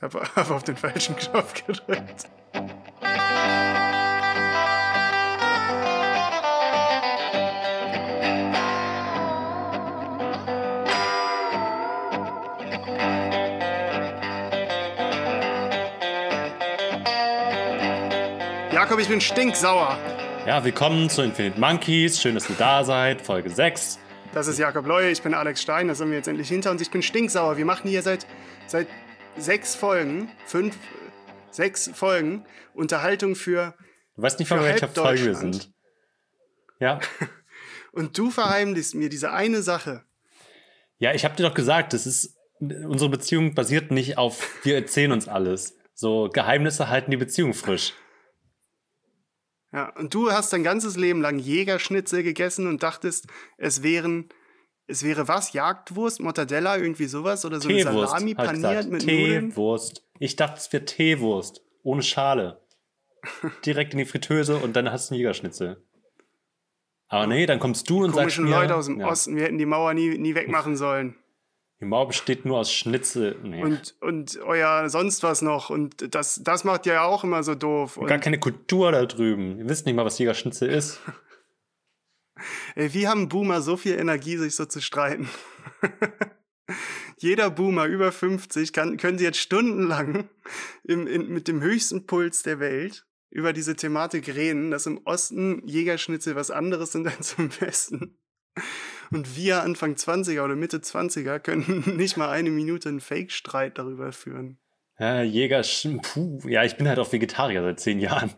Habe hab auf den falschen Knopf gedrückt. Jakob, ich bin stinksauer. Ja, willkommen zu Infinite Monkeys. Schön, dass ihr da seid. Folge 6. Das ist Jakob Leue, ich bin Alex Stein, das sind wir jetzt endlich hinter uns. Ich bin stinksauer. Wir machen hier seit, seit sechs Folgen, fünf, sechs Folgen Unterhaltung für. Du weißt nicht, von welcher Folge wir sind. Ja. Und du verheimlichst mir diese eine Sache. Ja, ich habe dir doch gesagt, das ist unsere Beziehung basiert nicht auf wir erzählen uns alles. So Geheimnisse halten die Beziehung frisch. Ja, und du hast dein ganzes Leben lang Jägerschnitzel gegessen und dachtest, es wären, es wäre was? Jagdwurst, Mortadella, irgendwie sowas? Oder so Teewurst, eine Salami paniert mit Nudeln? Teewurst. Ich dachte, es wäre Teewurst. Ohne Schale. Direkt in die Fritteuse und dann hast du einen Jägerschnitzel. Aber nee, dann kommst du und sagst Komischen. Leute aus dem ja, Osten, wir hätten die Mauer nie, nie wegmachen sollen. Die Mauer besteht nur aus Schnitzel. Nee. Und, und euer sonst was noch. Und das, das macht ihr ja auch immer so doof. Und, Gar keine Kultur da drüben. Ihr wisst nicht mal, was Jägerschnitzel ist. ey, wie haben Boomer so viel Energie, sich so zu streiten? Jeder Boomer über 50 kann, können sie jetzt stundenlang im, in, mit dem höchsten Puls der Welt über diese Thematik reden, dass im Osten Jägerschnitzel was anderes sind als im Westen. Und wir Anfang 20er oder Mitte 20er können nicht mal eine Minute einen Fake-Streit darüber führen. Ja, Jäger, puh, ja, ich bin halt auch Vegetarier seit zehn Jahren.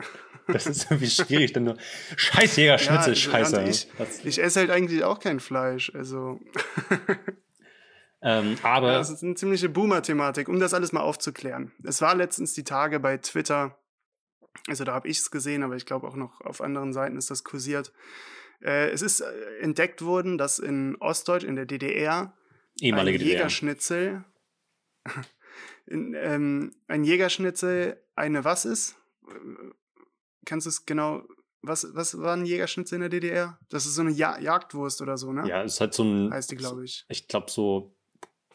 Das ist irgendwie schwierig, dann nur Scheiß Jägerschnitzel, also, scheiße. Ich, Das- ich esse halt eigentlich auch kein Fleisch. Also, ähm, aber das ist eine ziemliche Boomer-Thematik, um das alles mal aufzuklären. Es war letztens die Tage bei Twitter, also da habe ich es gesehen, aber ich glaube auch noch auf anderen Seiten ist das kursiert. Äh, es ist äh, entdeckt worden, dass in Ostdeutsch, in der DDR, ehemalige ein DDR. Jägerschnitzel, in, ähm, ein Jägerschnitzel eine was ist? Kannst du es genau, was, was war ein Jägerschnitzel in der DDR? Das ist so eine ja Jagdwurst oder so, ne? Ja, ist halt so ein, Heißt die, glaube ich. ich glaube, so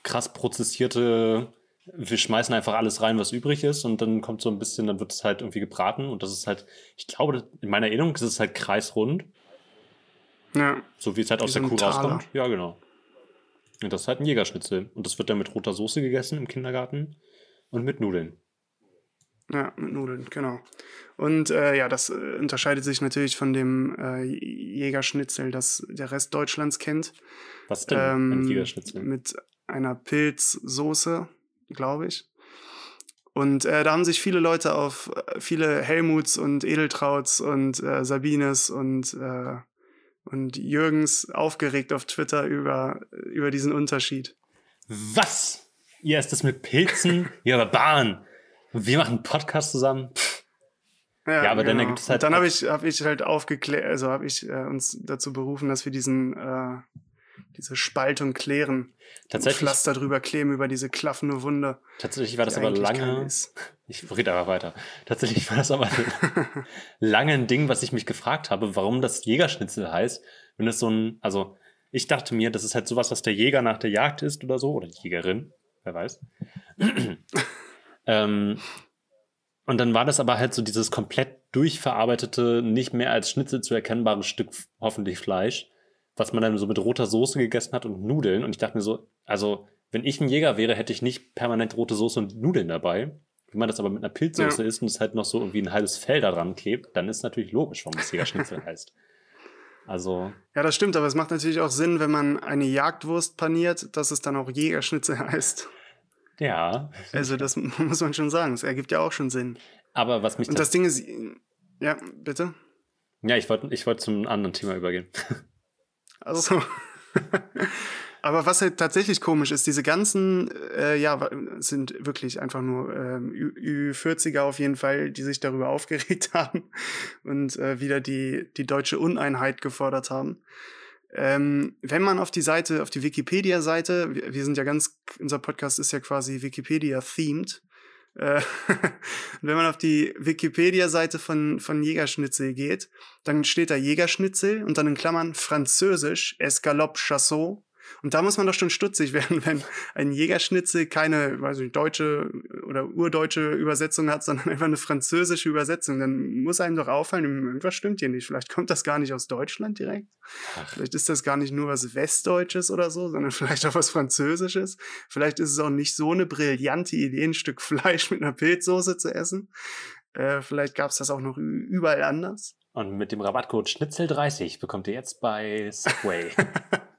krass prozessierte, wir schmeißen einfach alles rein, was übrig ist und dann kommt so ein bisschen, dann wird es halt irgendwie gebraten und das ist halt, ich glaube, in meiner Erinnerung ist es halt kreisrund, Ja. so wie es halt aus Wie der so Kuh Taler. rauskommt. Ja, genau. Und das ist halt ein Jägerschnitzel und das wird dann mit roter Soße gegessen im Kindergarten und mit Nudeln. Ja, mit Nudeln, genau. Und äh, ja, das äh, unterscheidet sich natürlich von dem äh, Jägerschnitzel, das der Rest Deutschlands kennt. Was ist denn ein Ähm, Jägerschnitzel? Mit einer Pilzsoße, glaube ich. Und äh, da haben sich viele Leute auf äh, viele Helmuts und Edeltrauts und äh, Sabines und, äh, und Jürgens aufgeregt auf Twitter über, über diesen Unterschied. Was? Ihr esst das mit Pilzen? Ihr Barbaren! Wir machen einen Podcast zusammen? Pff, Ja, aber dann ergibt es halt Und dann habe ich, hab ich halt aufgeklärt, also habe ich äh, uns dazu berufen, dass wir diesen, äh, diese Spaltung klären. Tatsächlich- Und Pflaster drüber kleben über diese klaffende Wunde. Tatsächlich war das aber lange. ist. Ich rede aber weiter. Tatsächlich war das aber lange ein Ding, was ich mich gefragt habe, warum das Jägerschnitzel heißt. Wenn es so ein, also ich dachte mir, das ist halt sowas, was der Jäger nach der Jagd isst oder so, oder die Jägerin, wer weiß. Ähm, und dann war das aber halt so dieses komplett durchverarbeitete, nicht mehr als Schnitzel zu erkennbare Stück hoffentlich Fleisch, was man dann so mit roter Soße gegessen hat und Nudeln. Und ich dachte mir so, also wenn ich ein Jäger wäre, hätte ich nicht permanent rote Soße und Nudeln dabei. Wenn man das aber mit einer Pilzsoße Ja. isst und es halt noch so irgendwie ein halbes Fell da dran klebt, dann ist natürlich logisch, warum es Jägerschnitzel heißt. Also, Ja, das stimmt, aber es macht natürlich auch Sinn, wenn man eine Jagdwurst paniert, dass es dann auch Jägerschnitzel heißt. Ja. Also das muss man schon sagen. Es ergibt ja auch schon Sinn. Aber was mich Und das Ding ist, ja, bitte. ja, ich wollte ich wollte zum anderen Thema übergehen. Also, aber was halt tatsächlich komisch ist, diese ganzen, äh, ja, sind wirklich einfach nur ähm, Ü- Ü40er auf jeden Fall, die sich darüber aufgeregt haben und äh, wieder die, die deutsche Uneinheit gefordert haben. Ähm, wenn man auf die Seite, auf die Wikipedia-Seite, wir, wir sind ja ganz, unser Podcast ist ja quasi Wikipedia-themed. Äh, wenn man auf die Wikipedia-Seite von, von Jägerschnitzel geht, dann steht da Jägerschnitzel und dann in Klammern Französisch Escalope Chassot Und da muss man doch schon stutzig werden, wenn ein Jägerschnitzel keine, weiß ich, deutsche oder urdeutsche Übersetzung hat, sondern einfach eine französische Übersetzung. Dann muss einem doch auffallen, irgendwas stimmt hier nicht. Vielleicht kommt das gar nicht aus Deutschland direkt. Ach. Vielleicht ist das gar nicht nur was Westdeutsches oder so, sondern vielleicht auch was Französisches. Vielleicht ist es auch nicht so eine brillante Idee, ein Stück Fleisch mit einer Pilzsoße zu essen. Äh, vielleicht gab es das auch noch überall anders. Und mit dem Rabattcode Schnitzel30 bekommt ihr jetzt bei Subway.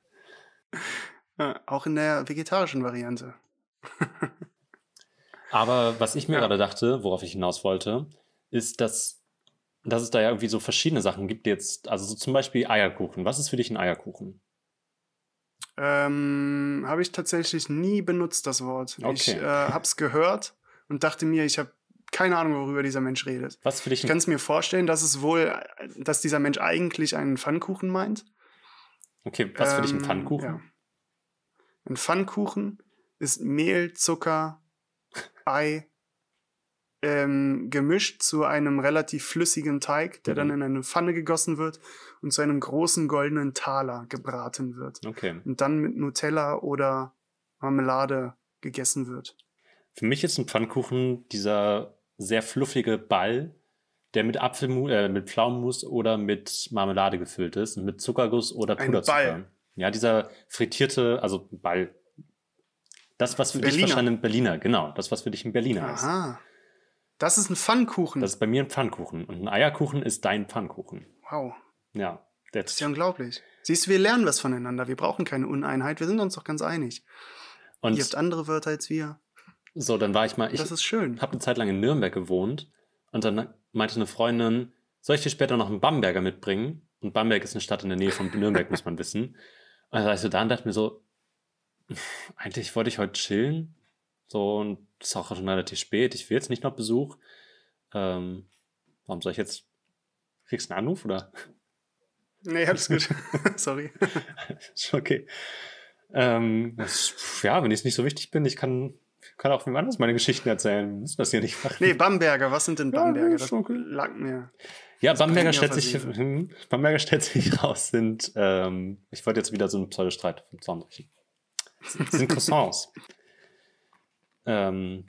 ja, auch in der vegetarischen Variante. Aber was ich mir ja. gerade dachte, worauf ich hinaus wollte, ist, dass, dass es da ja irgendwie so verschiedene Sachen gibt jetzt, also so zum Beispiel Eierkuchen. Was ist für dich ein Eierkuchen? Ähm, habe ich tatsächlich nie benutzt, das Wort. Okay. Ich äh, habe es gehört und dachte mir, ich habe keine Ahnung, worüber dieser Mensch redet. Was für dich? Ich kann es mir vorstellen, dass es wohl, dass dieser Mensch eigentlich einen Pfannkuchen meint. Okay, was für ähm, dich ein ähm, Pfannkuchen? Ja. Ein Pfannkuchen ist Mehl, Zucker, Ei, ähm, gemischt zu einem relativ flüssigen Teig, der mhm. dann in eine Pfanne gegossen wird und zu einem großen goldenen Taler gebraten wird. Okay. Und dann mit Nutella oder Marmelade gegessen wird. Für mich ist ein Pfannkuchen dieser sehr fluffige Ball, der mit Apfelmus, äh, mit Pflaumenmus oder mit Marmelade gefüllt ist und mit Zuckerguss oder Puderzucker. Ein Ball. Ja, dieser frittierte, also Ball. Das, was für Berliner. dich wahrscheinlich ein Berliner, genau. Das, was für dich ein Berliner ist. Aha. Das ist ein Pfannkuchen. Das ist bei mir ein Pfannkuchen. Und ein Eierkuchen ist dein Pfannkuchen. Wow. Ja. Das ist ja unglaublich. Siehst du, wir lernen was voneinander. Wir brauchen keine Uneinheit. Wir sind uns doch ganz einig. Und Ihr habt andere Wörter als wir. So, dann war ich mal. Ich das ist schön. habe eine Zeit lang in Nürnberg gewohnt und dann meinte eine Freundin, soll ich dir später noch einen Bamberger mitbringen? Und Bamberg ist eine Stadt in der Nähe von Nürnberg, muss man wissen. Und dann ich so da und dachte mir so, eigentlich wollte ich heute chillen. So, und es ist auch schon relativ spät. Ich will jetzt nicht noch Besuch. Ähm, warum soll ich jetzt. Kriegst du einen Anruf oder? Nee, alles gut. Sorry. ist okay. Ähm, das, ja, wenn ich es nicht so wichtig bin, ich kann kann auch jemand anders meine Geschichten erzählen. Wir müssen das hier nicht machen. Nee, Bamberger, was sind denn Bamberger? Ja, das okay. lag mir. Ja, Bamberger stellt, sich, hm, Bamberger stellt sich raus, sind, ähm, ich wollte jetzt wieder so einen Pseudostreit vom Zaun brechen. Sind Croissants. ähm,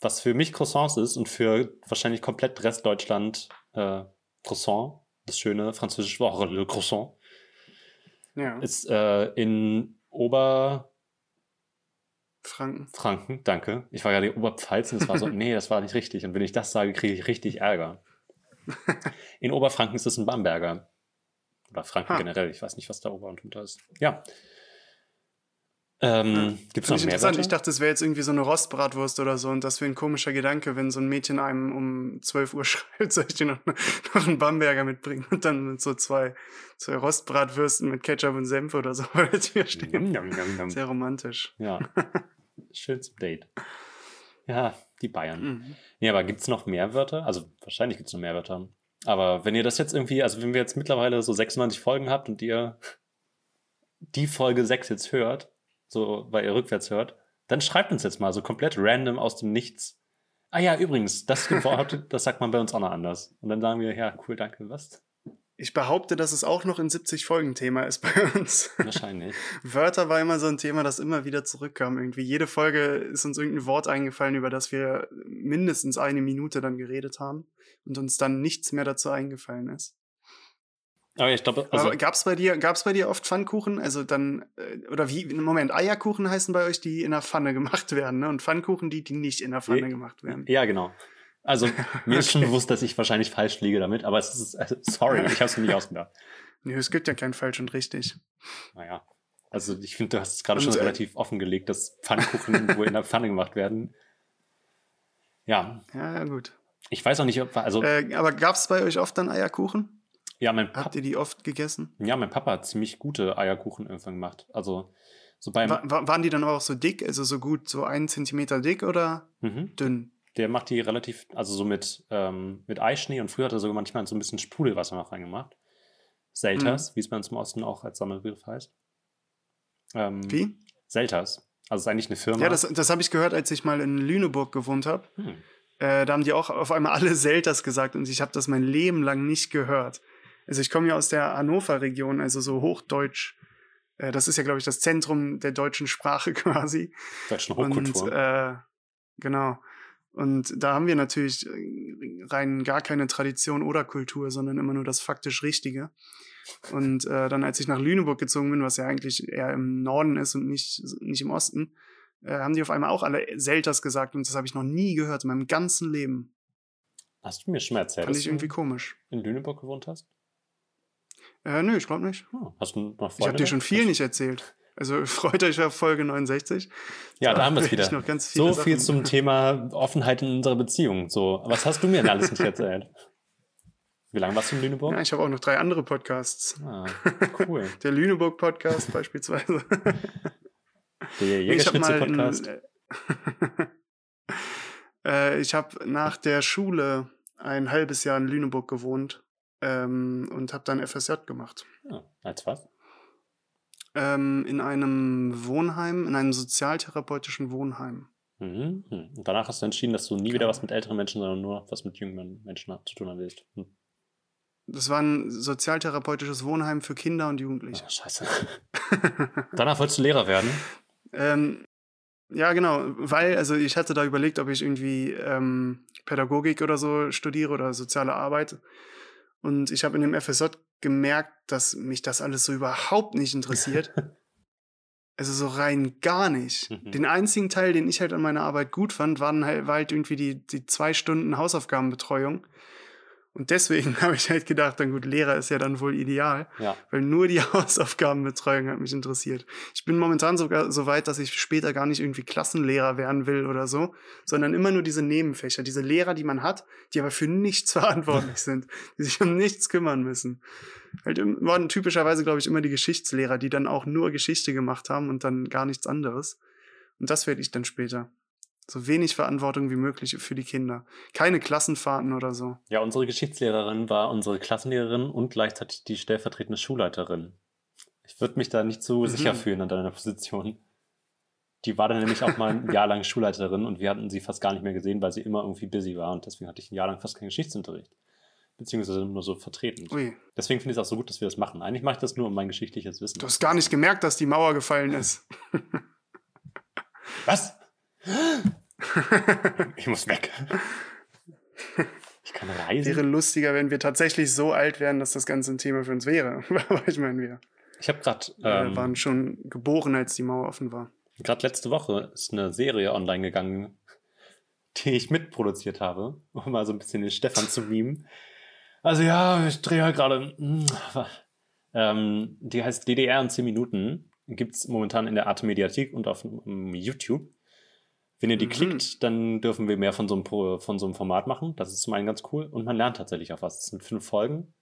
was für mich Croissants ist und für wahrscheinlich komplett Restdeutschland äh, Croissant, das schöne französische Wort, Le Croissant, ja. ist äh, in Ober Franken. Franken, danke. Ich war ja die Oberpfalz und es war so, nee, das war nicht richtig. Und wenn ich das sage, kriege ich richtig Ärger. In Oberfranken ist es ein Bamberger. Oder Franken ha. generell. Ich weiß nicht, was da Ober und Unter ist. Ja. Ähm, ja. Gibt es noch mehr interessant. Ich dachte, es wäre jetzt irgendwie so eine Rostbratwurst oder so und das wäre ein komischer Gedanke, wenn so ein Mädchen einem um 12 Uhr schreibt, soll ich dir noch, noch einen Bamberger mitbringen und dann mit so zwei, zwei Rostbratwürsten mit Ketchup und Senf oder so vor der Tür stehen. Njam, njam, njam. Sehr romantisch. Ja. Schön zum Date. Ja, die Bayern. Mhm. Nee, aber gibt es noch mehr Wörter? Also wahrscheinlich gibt es noch mehr Wörter. Aber wenn ihr das jetzt irgendwie, also wenn wir jetzt mittlerweile so 96 Folgen habt und ihr die Folge 6 jetzt hört, so weil ihr rückwärts hört, dann schreibt uns jetzt mal so komplett random aus dem Nichts. Ah ja, übrigens, das Wort, das sagt man bei uns auch noch anders. Und dann sagen wir, ja, cool, danke, was? Ich behaupte, dass es auch noch in 70 Folgen Thema ist bei uns. Wahrscheinlich. Wörter war immer so ein Thema, das immer wieder zurückkam. Irgendwie jede Folge ist uns irgendein Wort eingefallen, über das wir mindestens eine Minute dann geredet haben und uns dann nichts mehr dazu eingefallen ist. Aber ich glaube, also Aber gab's bei dir, gab's bei dir oft Pfannkuchen? Also dann, äh, oder wie, Moment, Eierkuchen heißen bei euch, die in der Pfanne gemacht werden, ne? Und Pfannkuchen, die, die nicht in der Pfanne gemacht werden. Ja, genau. Also mir ist schon bewusst, dass ich wahrscheinlich falsch liege damit, aber es ist, also, sorry, ich habe es mir nicht ausgedacht. Nee, es gibt ja kein falsch und richtig. Naja, also ich finde, du hast es gerade schon äh, relativ offengelegt, dass Pfannkuchen wo in der Pfanne gemacht werden. Ja. Ja, gut. Ich weiß auch nicht, ob, also. Äh, aber gab es bei euch oft dann Eierkuchen? Ja, mein Papa. Habt ihr die oft gegessen? Ja, mein Papa hat ziemlich gute Eierkuchen irgendwann gemacht. Also so beim. War, waren die dann auch so dick, also so gut, so einen Zentimeter dick oder mhm. dünn? Der macht die relativ, also so mit, ähm, mit Eischnee und früher hat er sogar manchmal so ein bisschen Sprudelwasser noch reingemacht. Selters, mhm. wie es bei uns im Osten auch als Sammelbegriff heißt. Ähm, wie? Selters. Also ist eigentlich eine Firma. Ja, das, das habe ich gehört, als ich mal in Lüneburg gewohnt habe. Hm. Äh, da haben die auch auf einmal alle Selters gesagt und ich habe das mein Leben lang nicht gehört. Also ich komme ja aus der Hannover-Region, also so Hochdeutsch Äh, das ist ja, glaube ich, das Zentrum der deutschen Sprache quasi. Deutschen Hochkultur. Und, äh, genau. Und da haben wir natürlich äh, rein gar keine Tradition oder Kultur, sondern immer nur das faktisch Richtige. Und äh, dann, als ich nach Lüneburg gezogen bin, was ja eigentlich eher im Norden ist und nicht, nicht im Osten, äh, haben die auf einmal auch alle Selters gesagt und das habe ich noch nie gehört in meinem ganzen Leben. Hast du mir schon mal erzählt, Fand ich irgendwie komisch. in Lüneburg gewohnt hast? Äh, nö, ich glaube nicht. Hm. Hast du noch Freunde? Ich habe dir schon viel nicht erzählt. Also freut euch auf Folge 69. Ja, da haben wir es wieder. ich noch ganz viele So viel Sachen- zum Thema Offenheit in unserer Beziehung. So, was hast du mir denn alles nicht erzählt? Wie lange warst du in Lüneburg? Ja, ich habe auch noch drei andere Podcasts. Ah, cool. Der Lüneburg-Podcast beispielsweise. Der Ich habe mal Jägerschnitzel-Podcast. äh, ich habe nach der Schule ein halbes Jahr in Lüneburg gewohnt ähm, und habe dann FSJ gemacht. Ja, als was? Ähm, in einem Wohnheim, in einem sozialtherapeutischen Wohnheim. Mhm. mhm. Und danach hast du entschieden, dass du nie wieder was mit älteren Menschen, sondern nur was mit jüngeren Menschen zu tun haben willst. Hm. Das war ein sozialtherapeutisches Wohnheim für Kinder und Jugendliche. Ah, scheiße. Danach wolltest du Lehrer werden. Ähm, ja, genau, weil, also ich hatte da überlegt, ob ich irgendwie ähm, Pädagogik oder so studiere oder soziale Arbeit. Und ich habe in dem FSJ gemerkt, dass mich das alles so überhaupt nicht interessiert. also so rein gar nicht. Mhm. Den einzigen Teil, den ich halt an meiner Arbeit gut fand, waren halt, war halt irgendwie die, die zwei Stunden Hausaufgabenbetreuung. Und deswegen habe ich halt gedacht, dann gut, Lehrer ist ja dann wohl ideal Ja. weil nur die Hausaufgabenbetreuung hat mich interessiert. Ich bin momentan sogar so weit, dass ich später gar nicht irgendwie Klassenlehrer werden will oder so, sondern immer nur diese Nebenfächer, diese Lehrer, die man hat, die aber für nichts verantwortlich sind, die sich um nichts kümmern müssen. Halt waren typischerweise, glaube ich, immer die Geschichtslehrer, die dann auch nur Geschichte gemacht haben und dann gar nichts anderes. Und das werde ich dann später. So wenig Verantwortung wie möglich für die Kinder. Keine Klassenfahrten oder so. Ja, unsere Geschichtslehrerin war unsere Klassenlehrerin und gleichzeitig die stellvertretende Schulleiterin. Ich würde mich da nicht so Mhm. sicher fühlen an deiner Position. Die war dann nämlich auch mal ein Jahr lang Schulleiterin und wir hatten sie fast gar nicht mehr gesehen, weil sie immer irgendwie busy war und deswegen hatte ich ein Jahr lang fast keinen Geschichtsunterricht. Beziehungsweise nur so vertreten. Ui, Deswegen finde ich es auch so gut, dass wir das machen. Eigentlich mache ich das nur um mein geschichtliches Wissen. du hast gar nicht gemerkt, dass die Mauer gefallen ist. Was? Ich muss weg. Ich kann reisen. Wäre lustiger, wenn wir tatsächlich so alt wären, dass das Ganze ein Thema für uns wäre. Aber ich meine, wir Ich habe gerade äh, ähm, waren schon geboren, als die Mauer offen war. Gerade letzte Woche ist eine Serie online gegangen, die ich mitproduziert habe, um mal so ein bisschen den Stefan zu memen. Also ja, ich drehe halt gerade. mm, Ähm, die heißt DDR in 10 Minuten. Gibt es momentan in der Arte Mediathek und auf um, YouTube. Wenn ihr die Mhm. klickt, dann dürfen wir mehr von so, einem, von so einem Format machen. Das ist zum einen ganz cool. Und man lernt tatsächlich auch was. Es sind fünf Folgen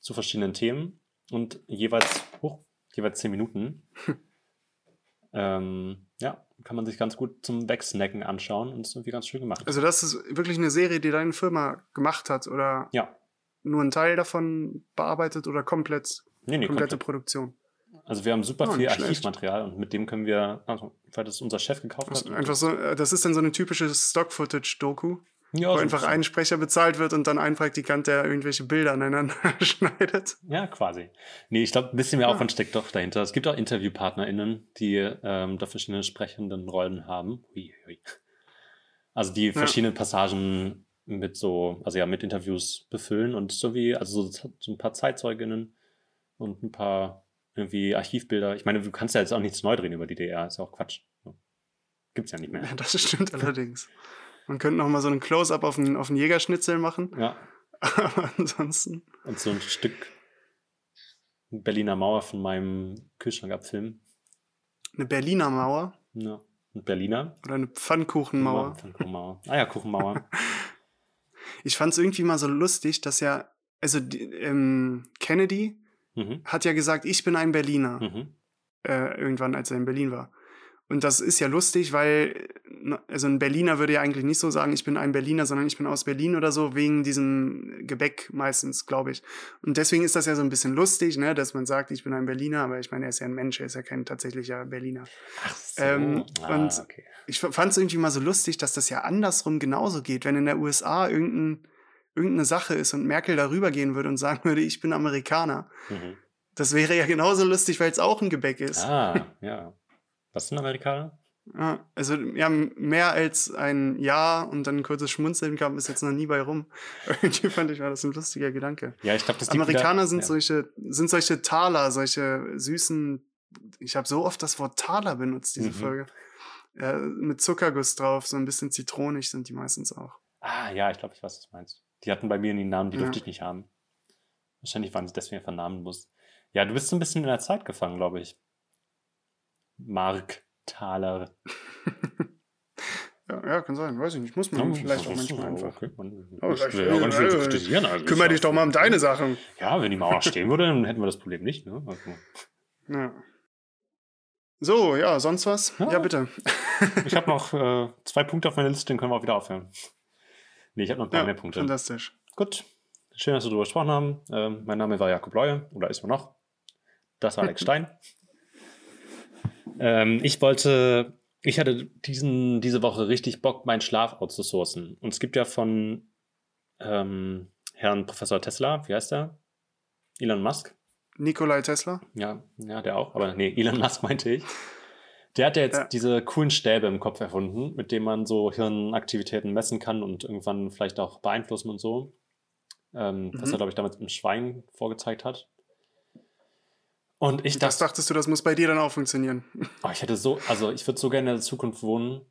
zu verschiedenen Themen und jeweils, hoch, jeweils 10 Minuten. ähm, ja, kann man sich ganz gut zum Wegsnacken anschauen und ist irgendwie ganz schön gemacht. Also, das ist wirklich eine Serie, die deine Firma gemacht hat oder ja, nur ein Teil davon bearbeitet oder komplett, nee, nee, komplette komplett. Produktion. Also wir haben super Oh, viel. Archivmaterial und mit dem können wir, also, weil das unser Chef gekauft hat. einfach so, äh, das ist dann so eine typische Stock-Footage-Doku, ja, wo so- einfach ein Sprecher bezahlt wird und dann ein Praktikant, der irgendwelche Bilder aneinander schneidet. Ja, quasi. Nee, ich glaube, ein bisschen mehr Ja. Aufwand steckt doch dahinter. Es gibt auch InterviewpartnerInnen, die ähm, da verschiedene sprechenden Rollen haben. Hui, hui. Also die verschiedene Passagen mit so, also ja, mit Interviews befüllen und so wie, also so, so ein paar Zeitzeuginnen und ein paar irgendwie Archivbilder. Ich meine, du kannst ja jetzt auch nichts neu drehen über die DDR, ist ja auch Quatsch. Gibt's ja nicht mehr. Ja, das stimmt allerdings. Man könnte noch mal so einen Close-Up auf einen, auf einen Jägerschnitzel machen, Ja, aber ansonsten. und so ein Stück Berliner Mauer von meinem Kühlschrank abfilmen. Eine Berliner Mauer Ja. Und Berliner. oder eine Pfannkuchenmauer. Kuchenmauer. Ah ja, Kuchenmauer. Ich fand es irgendwie mal so lustig, dass ja, also die, ähm, Kennedy mhm. hat ja gesagt, ich bin ein Berliner, Mhm. äh, irgendwann, als er in Berlin war. Und das ist ja lustig, weil, also ein Berliner würde ja eigentlich nicht so sagen, ich bin ein Berliner, sondern ich bin aus Berlin oder so, wegen diesem Gebäck meistens, glaube ich. Und deswegen ist das ja so ein bisschen lustig, ne, dass man sagt, ich bin ein Berliner, aber ich meine, er ist ja ein Mensch, er ist ja kein tatsächlicher Berliner. Ach so. Ähm, ah, und- okay. Ich fand es irgendwie mal so lustig, dass das ja andersrum genauso geht, wenn in der USA irgendein, irgendeine Sache ist und Merkel darüber gehen würde und sagen würde, ich bin Amerikaner, Mhm. Das wäre ja genauso lustig, weil es auch ein Gebäck ist. Ah, ja. Was sind Amerikaner? Ja, also ja, mehr als ein Ja und dann ein kurzes Schmunzeln kam bis jetzt noch nie bei rum. Irgendwie fand ich, war das ein lustiger Gedanke. Ja, ich glaube, das Amerikaner wieder, sind ja. solche, sind solche Taler, solche süßen. Ich habe so oft das Wort Taler benutzt, diese Mhm. Folge. Ja, mit Zuckerguss drauf, so ein bisschen zitronig sind die meistens auch. Ah, ja, ich glaube, ich weiß, was du meinst. Die hatten bei mir nie einen Namen, die Ja. durfte ich nicht haben. Wahrscheinlich waren sie deswegen vernamen muss. Ja, du bist so ein bisschen in der Zeit gefangen, glaube ich. Mark Thaler. Ja, ja, kann sein, weiß ich nicht. Muss man vielleicht auch manchmal einfach. Okay, man, Oh, ich vielleicht- will ja auch nicht so äh, kritisieren. Also Kümmere ich dich doch mal um deine Sachen. Ja, wenn die Mauer stehen würde, dann hätten wir das Problem nicht. Ne? Also, Ja. So, ja, sonst was? Ja. Ja, bitte. ich habe noch äh, zwei Punkte auf meiner Liste, dann können wir auch wieder aufhören. Nee, ich habe noch ein paar Ja, mehr Punkte. fantastisch. Gut, schön, dass wir darüber gesprochen haben. Ähm, mein Name war Jakob Leue, oder ist er noch. Das war Alex Stein. Ähm, ich wollte, ich hatte diesen, diese Woche richtig Bock, meinen Schlaf outzusourcen. Und es gibt ja von ähm, Herrn Professor Tesla, wie heißt er? Elon Musk. Nikolai Tesla. Ja, ja, der auch. Aber nee, Elon Musk meinte ich. Der hat ja jetzt Ja. diese coolen Stäbe im Kopf erfunden, mit denen man so Hirnaktivitäten messen kann und irgendwann vielleicht auch beeinflussen und so. Ähm, Was Mhm. er, glaube ich, damals im Schwein vorgezeigt hat. Und ich Das dachte, dachtest du, das muss bei dir dann auch funktionieren. oh, ich hätte so, also ich würde so gerne in der Zukunft wohnen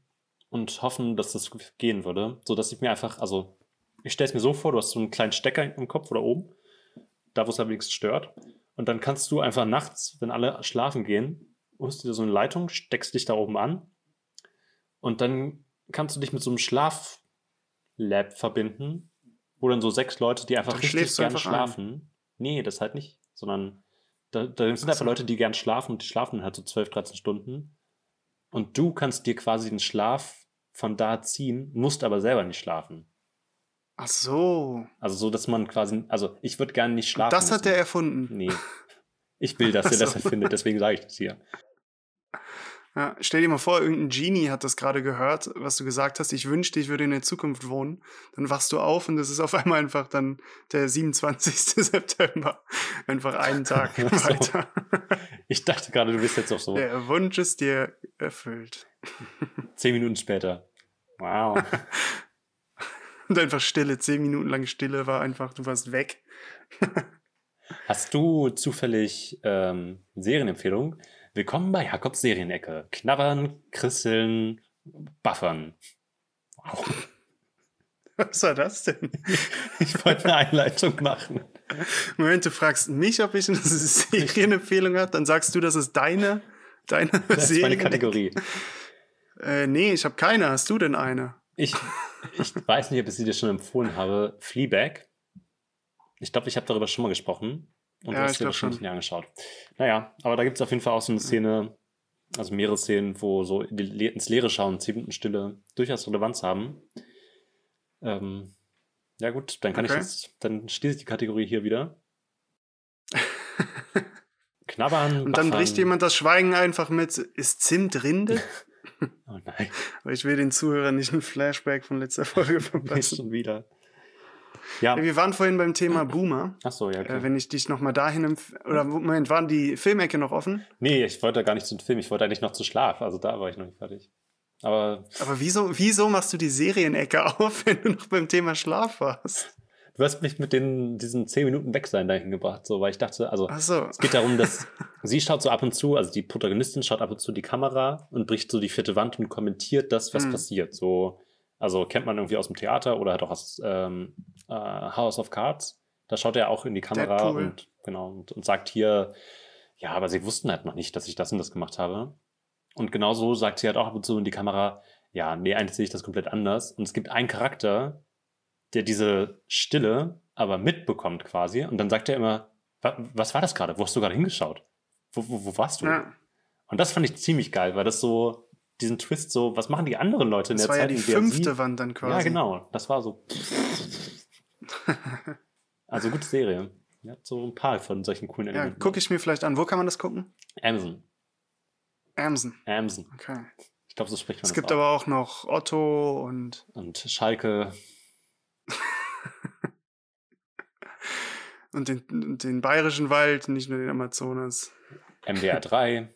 und hoffen, dass das gehen würde, so dass ich mir einfach, also ich stelle es mir so vor, du hast so einen kleinen Stecker im Kopf oder oben, da wo es am wenigsten stört, und dann kannst du einfach nachts, wenn alle schlafen gehen, holst du dir so eine Leitung, steckst dich da oben an und dann kannst du dich mit so einem Schlaflab verbinden, wo dann so sechs Leute, die einfach Dann richtig gerne einfach ein. schlafen. Nee, das halt nicht, sondern da, da sind einfach so. Leute, die gern schlafen und die schlafen halt so 12, 13 Stunden. Und du kannst dir quasi den Schlaf von da ziehen, musst aber selber nicht schlafen. Ach so. Also so, dass man quasi, also ich würde gerne nicht schlafen. Das hat müssen. er erfunden. Nee. Ich will, dass er das Ach erfindet, deswegen sage ich das hier. Ja, stell dir mal vor, irgendein Genie hat das gerade gehört, was du gesagt hast. Ich wünschte, ich würde in der Zukunft wohnen. Dann wachst du auf und es ist auf einmal einfach dann der 27. September. Einfach einen Tag so. weiter. Ich dachte gerade, du bist jetzt auch so Der Wunsch ist dir erfüllt. zehn Minuten später. Wow. Und einfach Stille, zehn Minuten lang Stille war einfach, du warst weg. Hast du zufällig ähm, Serienempfehlung? Willkommen bei Jakobs Serienecke. Knabbern, krisseln, buffern. Wow. Was war das denn? Ich wollte eine Einleitung machen. Moment, du fragst mich, ob ich eine Serienempfehlung habe, dann sagst du, das ist deine, deine Das ist meine Kategorie. Äh, nee, ich habe keine. Hast du denn eine? Ich, ich weiß nicht, ob ich sie dir schon empfohlen habe. Fleabag. Ich glaube, ich habe darüber schon mal gesprochen. Und Ja, du hast glaub wahrscheinlich schon. nicht angeschaut. Naja, aber da gibt es auf jeden Fall auch so eine Szene, also mehrere Szenen, wo so ins Leere schauen, zehn Minuten Stille durchaus Relevanz haben. Ähm, ja gut, dann kann Okay. ich jetzt, dann schließe ich die Kategorie hier wieder. Knabbern. Und dann buffern. bricht jemand das Schweigen einfach mit, ist Zimt Rinde? Oh nein, Aber ich will den Zuhörern nicht ein Flashback von letzter Folge nicht verpassen. schon wieder. Ja, Wir waren vorhin beim Thema Boomer. achso, ja, okay. Äh, wenn ich dich nochmal dahin Oder Moment, waren die Filmecke noch offen? Nee, ich wollte gar nicht zum Film, ich wollte eigentlich noch zu Schlaf, also da war ich noch nicht fertig. Aber Aber wieso, wieso machst du die Serienecke auf, wenn du noch beim Thema Schlaf warst? du hast mich mit den, diesen 10 Minuten Wegsein dahin gebracht, so, weil ich dachte, also Ach so. es geht darum, dass sie schaut so ab und zu, also die Protagonistin schaut ab und zu die Kamera und bricht so die vierte Wand und kommentiert das, was Mhm. passiert. So, also kennt man irgendwie aus dem Theater oder halt auch aus ähm, äh, House of Cards. Da schaut er auch in die Kamera Deadpool. und genau und, und sagt hier, ja, aber sie wussten halt noch nicht, dass ich das und das gemacht habe. Und genauso sagt sie halt auch ab und zu in die Kamera, ja, nee, eigentlich sehe ich das komplett anders. Und es gibt einen Charakter, der diese Stille aber mitbekommt quasi. Und dann sagt er immer, "Wa- was war das gerade? Wo hast du gerade hingeschaut? Wo, wo, wo warst du? Ja, Und das fand ich ziemlich geil, weil das so, diesen Twist so, was machen die anderen Leute in das der war ja Zeit, die fünfte sie... Wand dann quasi. Ja, genau. Das war so... also gute Serie. Ja, so ein paar von solchen coolen Ja, Elementen. gucke ich mir vielleicht an. Wo kann man das gucken? Amazon. Amazon. Amazon. Okay. Ich glaube, so spricht man Es das gibt aus. aber auch noch Otto und Und Schalke. Und den, den bayerischen Wald, nicht nur den Amazonas. MDR 3.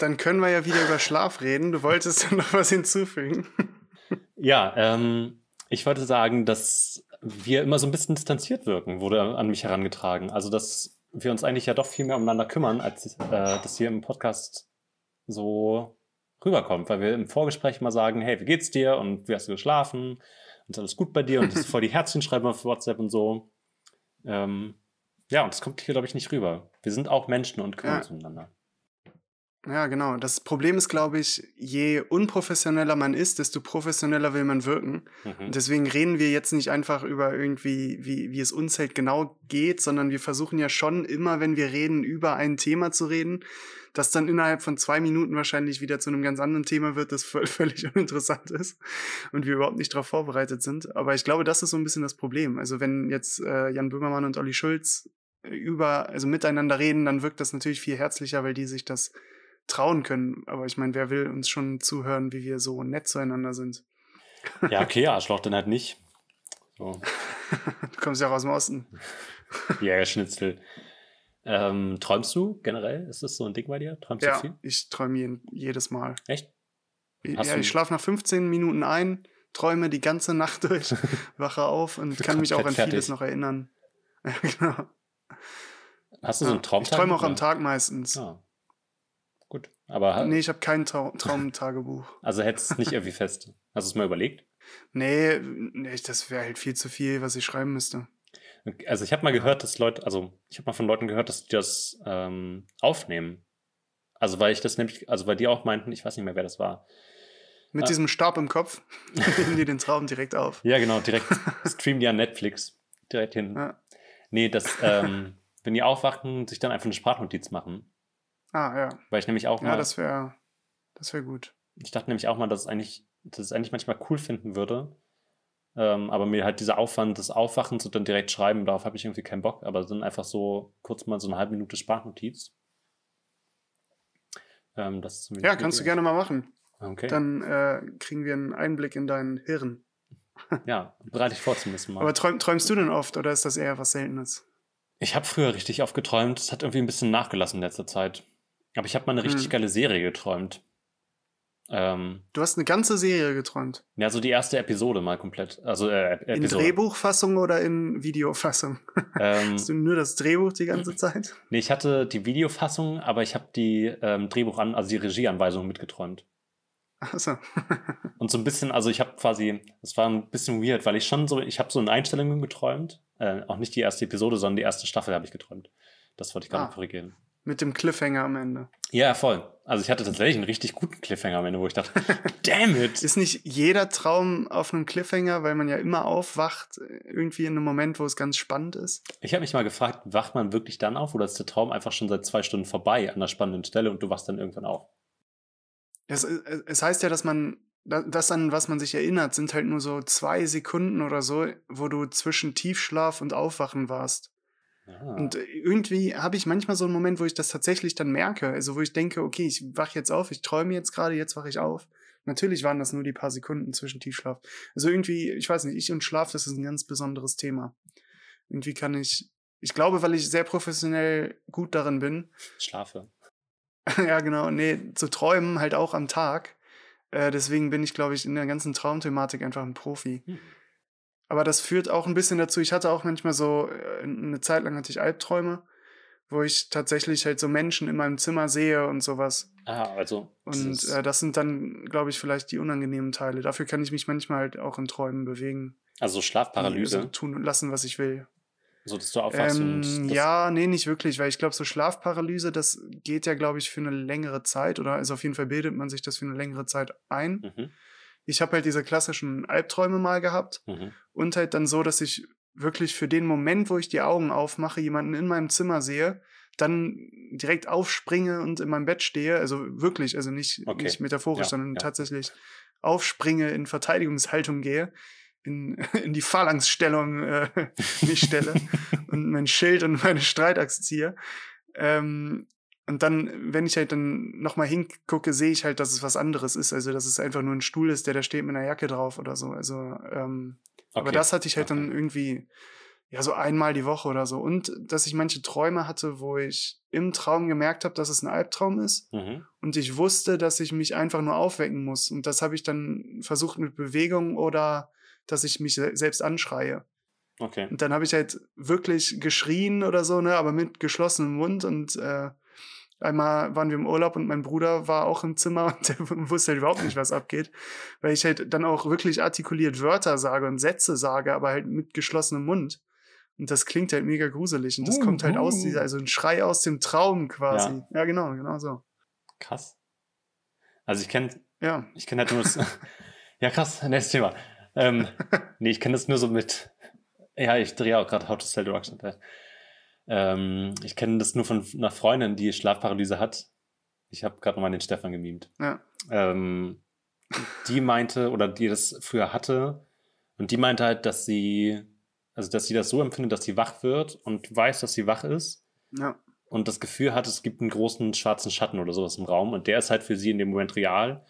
Dann können wir ja wieder über Schlaf reden. Du wolltest noch was hinzufügen. Ja, ähm, ich wollte sagen, dass wir immer so ein bisschen distanziert wirken, wurde an mich herangetragen. Also, dass wir uns eigentlich ja doch viel mehr umeinander kümmern, als äh, das hier im Podcast so rüberkommt, weil wir im Vorgespräch mal sagen, hey, wie geht's dir und wie hast du geschlafen und ist alles gut bei dir und das ist voll die Herzchen schreiben auf WhatsApp und so. Ähm, ja, und das kommt hier, glaube ich, nicht rüber. Wir sind auch Menschen und kümmern Ja. uns umeinander. Ja, genau. Das Problem ist, glaube ich, je unprofessioneller man ist, desto professioneller will man wirken. Mhm. Und deswegen reden wir jetzt nicht einfach über irgendwie, wie, wie es uns halt genau geht, sondern wir versuchen ja schon immer, wenn wir reden, über ein Thema zu reden, das dann innerhalb von zwei Minuten wahrscheinlich wieder zu einem ganz anderen Thema wird, das völ- völlig uninteressant ist und wir überhaupt nicht darauf vorbereitet sind. Aber ich glaube, das ist so ein bisschen das Problem. Also wenn jetzt äh, Jan Böhmermann und Olli Schulz über, also miteinander reden, dann wirkt das natürlich viel herzlicher, weil die sich das trauen können. Aber ich meine, wer will uns schon zuhören, wie wir so nett zueinander sind? Ja, okay, Arschloch, dann halt nicht. So, Du kommst ja auch aus dem Osten. Jägerschnitzel. Ähm, träumst du generell? Ist das so ein Ding bei dir? Träumst du Ja, viel? ich träume jeden, jedes Mal. Echt? Hast ja, du- ich schlafe nach 15 Minuten ein, träume die ganze Nacht durch, wache auf und kann mich auch an vieles fertig. noch erinnern. Ja, genau. Hast du so Ja, einen Traum? ich träume auch am Tag meistens. Ah. Aber Nee, ich habe kein Trau Traumtagebuch. also hättest du es nicht irgendwie fest. Hast du es mal überlegt? Nee, nee das wäre halt viel zu viel, was ich schreiben müsste. Also ich habe mal gehört, dass Leute, also ich habe mal von Leuten gehört, dass die das ähm, aufnehmen. Also weil ich das nämlich, also weil die auch meinten, ich weiß nicht mehr, wer das war. Mit Ah. diesem Stab im Kopf nehmen die den Traum direkt auf. Ja, genau, direkt streamen die an Netflix. Direkt hin. Ja. Nee, das, ähm, wenn die aufwachen, sich dann einfach eine Sprachnotiz machen. Ah, ja. Weil ich nämlich auch Ja, mal, das wäre das wär gut. ich dachte nämlich auch mal, dass es eigentlich, dass ich es eigentlich manchmal cool finden würde. Ähm, aber mir halt dieser Aufwand des Aufwachens und dann direkt schreiben, darauf habe ich irgendwie keinen Bock. Aber dann einfach so kurz mal so eine halbe Minute Sprachnotiz. Ähm, das ist zumindest Ja, kannst du gerne mal machen. Okay. Dann äh, kriegen wir einen Einblick in dein Hirn. ja, bereite ich vor zum nächsten Mal. Aber träum, träumst du denn oft oder ist das eher was Seltenes? Ich habe früher richtig oft geträumt. Es hat irgendwie ein bisschen nachgelassen in letzter Zeit. Aber ich habe mal eine richtig Hm. geile Serie geträumt. Ähm, Du hast eine ganze Serie geträumt. ja, so die erste Episode mal komplett. Also äh, In Episode. Drehbuchfassung oder in Videofassung? Ähm, Hast du nur das Drehbuch die ganze Zeit? nee, ich hatte die Videofassung, aber ich habe die ähm, Drehbuch an, also die Regieanweisung mitgeträumt. Achso. Und so ein bisschen, also ich habe quasi, das war ein bisschen weird, weil ich schon so, ich habe so in Einstellungen geträumt. Äh, auch nicht die erste Episode, sondern die erste Staffel habe ich geträumt. Das wollte ich gerade Ah. korrigieren. Mit dem Cliffhanger am Ende. Ja, voll. Also ich hatte tatsächlich einen richtig guten Cliffhanger am Ende, wo ich dachte, damn it. Ist nicht jeder Traum auf einem Cliffhanger, weil man ja immer aufwacht, irgendwie in einem Moment, wo es ganz spannend ist? Ich habe mich mal gefragt, wacht man wirklich dann auf oder ist der Traum einfach schon seit zwei Stunden vorbei an einer spannenden Stelle und du wachst dann irgendwann auf? Es, es es heißt ja, dass man, da- das an was man sich erinnert, sind halt nur so zwei Sekunden oder so, wo du zwischen Tiefschlaf und Aufwachen warst. Ah. Und äh, irgendwie habe ich manchmal so einen Moment, wo ich das tatsächlich dann merke. Also wo ich denke, okay, ich wach jetzt auf, ich träume jetzt gerade, jetzt wache ich auf. Natürlich waren das nur die paar Sekunden zwischen Tiefschlaf. Also irgendwie, ich weiß nicht, ich und Schlaf, das ist ein ganz besonderes Thema. Irgendwie kann ich, ich glaube, weil ich sehr professionell gut darin bin, Schlafe. ja genau, nee, zu träumen halt auch am Tag. Äh, deswegen bin ich, glaube ich, in der ganzen Traumthematik einfach ein Profi. Hm. Aber das führt auch ein bisschen dazu, ich hatte auch manchmal so, äh, eine Zeit lang hatte ich Albträume, wo ich tatsächlich halt so Menschen in meinem Zimmer sehe und sowas. Ah, also. Und äh, das sind dann, glaube ich, vielleicht die unangenehmen Teile. Dafür kann ich mich manchmal halt auch in Träumen bewegen. also Schlafparalyse, Also tun und lassen, was ich will. so dass du aufwachst und. Ähm, das- ja, nee, nicht wirklich, weil ich glaube, so Schlafparalyse, das geht ja, glaube ich, für eine längere Zeit oder also auf jeden Fall bildet man sich das für eine längere Zeit ein. Mhm, Ich habe halt diese klassischen Albträume mal gehabt mhm. und halt dann so, dass ich wirklich für den Moment, wo ich die Augen aufmache, jemanden in meinem Zimmer sehe, dann direkt aufspringe und in meinem Bett stehe, also wirklich, also nicht, Okay. nicht metaphorisch, Ja, sondern ja. tatsächlich aufspringe, in Verteidigungshaltung gehe, in, in die Phalanxstellung äh, mich stelle und mein Schild und meine Streitachs ziehe. Ähm, und dann, wenn ich halt dann nochmal hingucke, sehe ich halt, dass es was anderes ist. Also, dass es einfach nur ein Stuhl ist, der da steht mit einer Jacke drauf oder so. Also, ähm, aber Okay. das hatte ich halt dann Okay. irgendwie ja, so einmal die Woche oder so. Und dass ich manche Träume hatte, wo ich im Traum gemerkt habe, dass es ein Albtraum ist. Mhm. Und ich wusste, dass ich mich einfach nur aufwecken muss. Und das habe ich dann versucht mit Bewegung oder dass ich mich se- selbst anschreie. Okay. Und dann habe ich halt wirklich geschrien oder so, ne, aber mit geschlossenem Mund. Und äh, einmal waren wir im Urlaub und mein Bruder war auch im Zimmer und der wusste halt überhaupt nicht, was abgeht. Weil ich halt dann auch wirklich artikuliert Wörter sage und Sätze sage, aber halt mit geschlossenem Mund. Und das klingt halt mega gruselig. Und das Uh, kommt halt aus uh. dieser, also ein Schrei aus dem Traum quasi. Ja, genau, genau so. Krass. Also ich kenne Ja. ich kenn halt nur das. ja, krass, nächstes Thema. Ähm, nee, ich kenne das nur so mit. Ja, ich drehe auch gerade How to Sell Drugs. Ähm, ich kenne das nur von einer Freundin, die Schlafparalyse hat. Ich habe gerade nochmal den Stefan gemimt. Ja. Ähm, die meinte, oder die das früher hatte, und die meinte halt, dass sie, also dass sie das so empfindet, dass sie wach wird und weiß, dass sie wach ist Ja. und das Gefühl hat, es gibt einen großen schwarzen Schatten oder sowas im Raum und der ist halt für sie in dem Moment real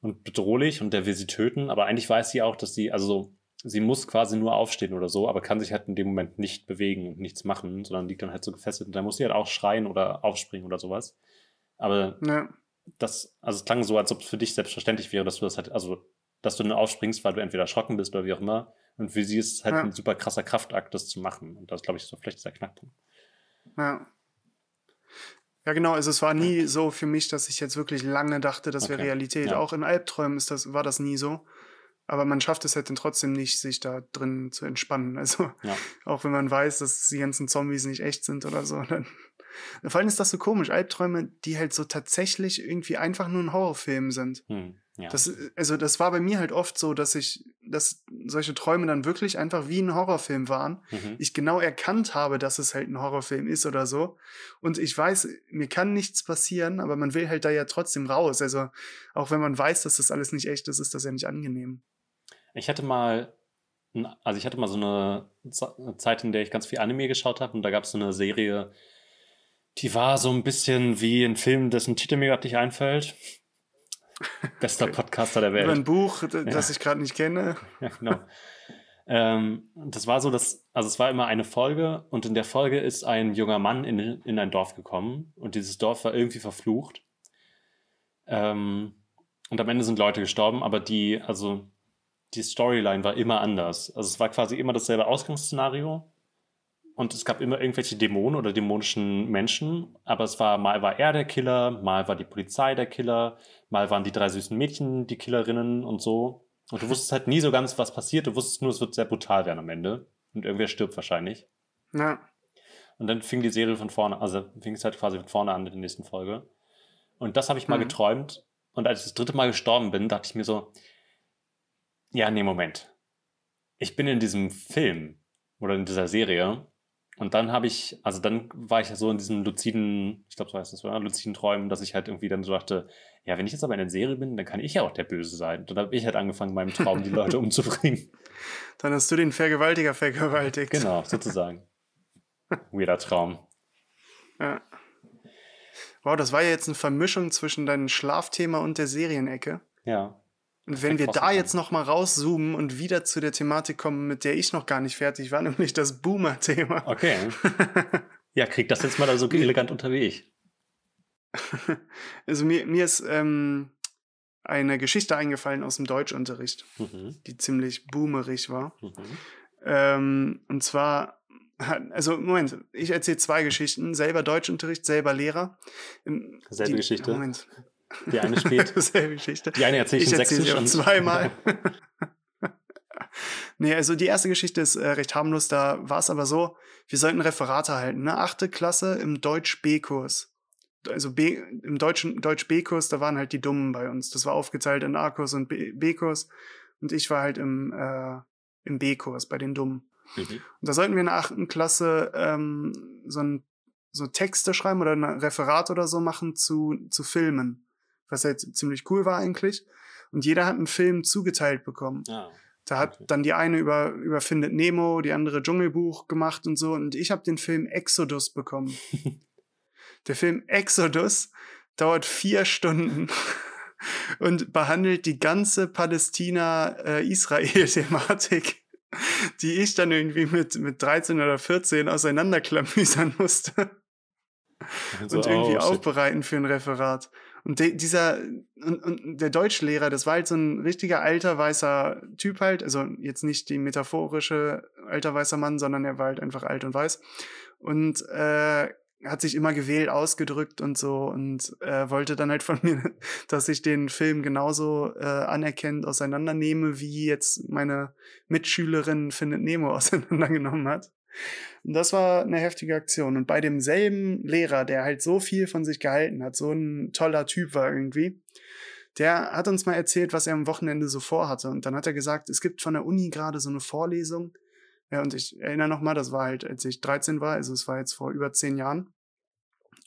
und bedrohlich und der will sie töten, aber eigentlich weiß sie auch, dass sie, also so, sie muss quasi nur aufstehen oder so, aber kann sich halt in dem Moment nicht bewegen und nichts machen, sondern liegt dann halt so gefesselt und dann muss sie halt auch schreien oder aufspringen oder sowas. Aber Ja. das, also es klang so, als ob es für dich selbstverständlich wäre, dass du das halt, also, dass du nur aufspringst, weil du entweder erschrocken bist oder wie auch immer. Und für sie ist es halt Ja. ein super krasser Kraftakt, das zu machen. Und das, glaube ich, ist so vielleicht der Knackpunkt. Ja. Ja, genau. Also es war nie so für mich, dass ich jetzt wirklich lange dachte, das wäre Okay. Realität. Ja. Auch in Albträumen ist das, war das nie so. Aber man schafft es halt dann trotzdem nicht, sich da drin zu entspannen. Also Ja. auch wenn man weiß, dass die ganzen Zombies nicht echt sind oder so. Dann, vor allem ist das so komisch. Albträume, die halt so tatsächlich irgendwie einfach nur ein Horrorfilm sind. Hm. Ja. Das, also das war bei mir halt oft so, dass ich, dass solche Träume dann wirklich einfach wie ein Horrorfilm waren mhm. ich genau erkannt habe, dass es halt ein Horrorfilm ist oder so. Und ich weiß, mir kann nichts passieren, aber man will halt da ja trotzdem raus. Also auch wenn man weiß, dass das alles nicht echt ist, ist das ja nicht angenehm. Ich hatte mal, also ich hatte mal so eine Ze- eine Zeit, in der ich ganz viel Anime geschaut habe und da gab es so eine Serie, die war so ein bisschen wie ein Film, dessen Titel mir gerade nicht einfällt. Bester Okay. Podcaster der Über ein Welt. Buch, das ich gerade nicht kenne. Ja, genau. ähm, das war so, dass, also es war immer eine Folge und in der Folge ist ein junger Mann in, in ein Dorf gekommen und dieses Dorf war irgendwie verflucht. Ähm, und am Ende sind Leute gestorben, aber die, also die Storyline war immer anders. Also es war quasi immer dasselbe Ausgangsszenario und es gab immer irgendwelche Dämonen oder dämonischen Menschen, aber es war, mal war er der Killer, mal war die Polizei der Killer, mal waren die drei süßen Mädchen die Killerinnen und so. Und du wusstest halt nie so ganz, was passiert. Du wusstest nur, es wird sehr brutal werden am Ende. Und irgendwer stirbt wahrscheinlich. Ja, Und dann fing die Serie von vorne, also fing es halt quasi von vorne an in der nächsten Folge. Und das habe ich mal Mhm. geträumt. Und als ich das dritte Mal gestorben bin, dachte ich mir so, ja, nee, Moment. Ich bin in diesem Film oder in dieser Serie. Und dann habe ich, also dann war ich ja so in diesem luziden, ich glaube, so heißt das, oder? Luziden Träumen, dass ich halt irgendwie dann so dachte, ja, wenn ich jetzt aber in der Serie bin, dann kann ich ja auch der Böse sein. Und dann habe ich halt angefangen, in meinem Traum die Leute umzubringen. dann hast du den Vergewaltiger vergewaltigt. Genau, sozusagen. Weirder Traum. Ja. Wow, das war ja jetzt eine Vermischung zwischen deinem Schlafthema und der Serienecke. Ja. Und wenn wir da rausgekommen. jetzt noch mal rauszoomen und wieder zu der Thematik kommen, mit der ich noch gar nicht fertig war, nämlich das Boomer-Thema. Okay. Ja, krieg das jetzt mal da so elegant unter wie ich. Also mir, mir ist ähm, eine Geschichte eingefallen aus dem Deutschunterricht, Mhm. die ziemlich boomerig war. Mhm. Ähm, und zwar, also Moment, ich erzähle zwei Geschichten, selber Deutschunterricht, selber Lehrer. Ähm, Selbe Geschichte? Moment, Die eine spielt, Geschichte. die eine erzählt Ich in erzähle Sächsisch zweimal. nee, also die erste Geschichte ist äh, recht harmlos. Da war es aber so, wir sollten Referate halten. Ne? Achte Klasse im Deutsch-B-Kurs. Also B, im deutschen Deutsch-B-Kurs, da waren halt die Dummen bei uns. Das war aufgeteilt in A-Kurs und B-Kurs. Und ich war halt im, äh, im B-Kurs bei den Dummen. Mhm. Und da sollten wir in der achten Klasse ähm, so, ein, so Texte schreiben oder ein Referat oder so machen zu, zu Filmen. Was halt ziemlich cool war eigentlich. Und jeder hat einen Film zugeteilt bekommen. Ah, Da hat Okay. dann die eine über, über Findet Nemo, die andere Dschungelbuch gemacht und so. Und ich habe den Film Exodus bekommen. Der Film Exodus dauert vier Stunden und behandelt die ganze Palästina-Israel-Thematik. die ich dann irgendwie mit, mit 13 oder 14 auseinanderklamüsern musste. Also, und irgendwie oh, aufbereiten für ein Referat. Und de, dieser, und, und der Deutschlehrer, das war halt so ein richtiger alter weißer Typ halt, also jetzt nicht die metaphorische alter weißer Mann, sondern er war halt einfach alt und weiß. Und äh, hat sich immer gewählt ausgedrückt und so und äh, wollte dann halt von mir, dass ich den Film genauso äh, anerkennt auseinandernehme, wie jetzt meine Mitschülerin Findet Nemo auseinandergenommen hat. Und das war eine heftige Aktion. Und bei demselben Lehrer, der halt so viel von sich gehalten hat, so ein toller Typ war irgendwie, der hat uns mal erzählt, was er am Wochenende so vorhatte. Und dann hat er gesagt, es gibt von der Uni gerade so eine Vorlesung. Ja, und ich erinnere noch mal, das war halt, als ich 13 war, also es war jetzt vor über zehn Jahren.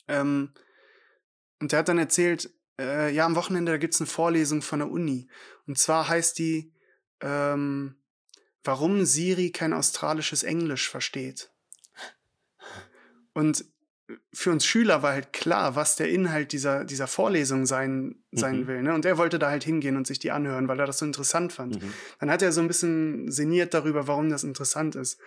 Ähm, und der hat dann erzählt, äh, ja, am Wochenende, da gibt's eine Vorlesung von der Uni. Und zwar heißt die, ähm, warum Siri kein australisches Englisch versteht. Und für uns Schüler war halt klar, was der Inhalt dieser, dieser Vorlesung sein, sein mhm. will. Ne? Und er wollte da halt hingehen und sich die anhören, weil er das so interessant fand. Mhm. Dann hat er so ein bisschen sinniert darüber, warum das interessant ist.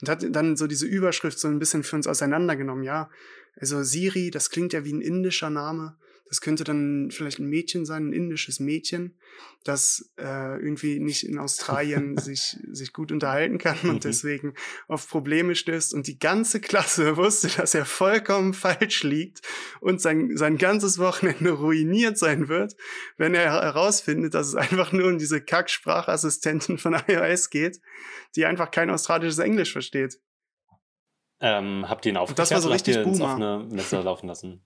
Und hat dann so diese Überschrift so ein bisschen für uns auseinandergenommen. Ja, also Siri, das klingt ja wie ein indischer Name. Das könnte dann vielleicht ein Mädchen sein, ein indisches Mädchen, das äh, irgendwie nicht in Australien sich, sich gut unterhalten kann und mhm. deswegen auf Probleme stößt. Und die ganze Klasse wusste, dass er vollkommen falsch liegt und sein, sein ganzes Wochenende ruiniert sein wird, wenn er herausfindet, dass es einfach nur um diese Kack-Sprachassistentin von iOS geht, die einfach kein australisches Englisch versteht. Ähm, habt ihr ihn aufgeklärt das war so richtig ihr ins offene Messer laufen lassen?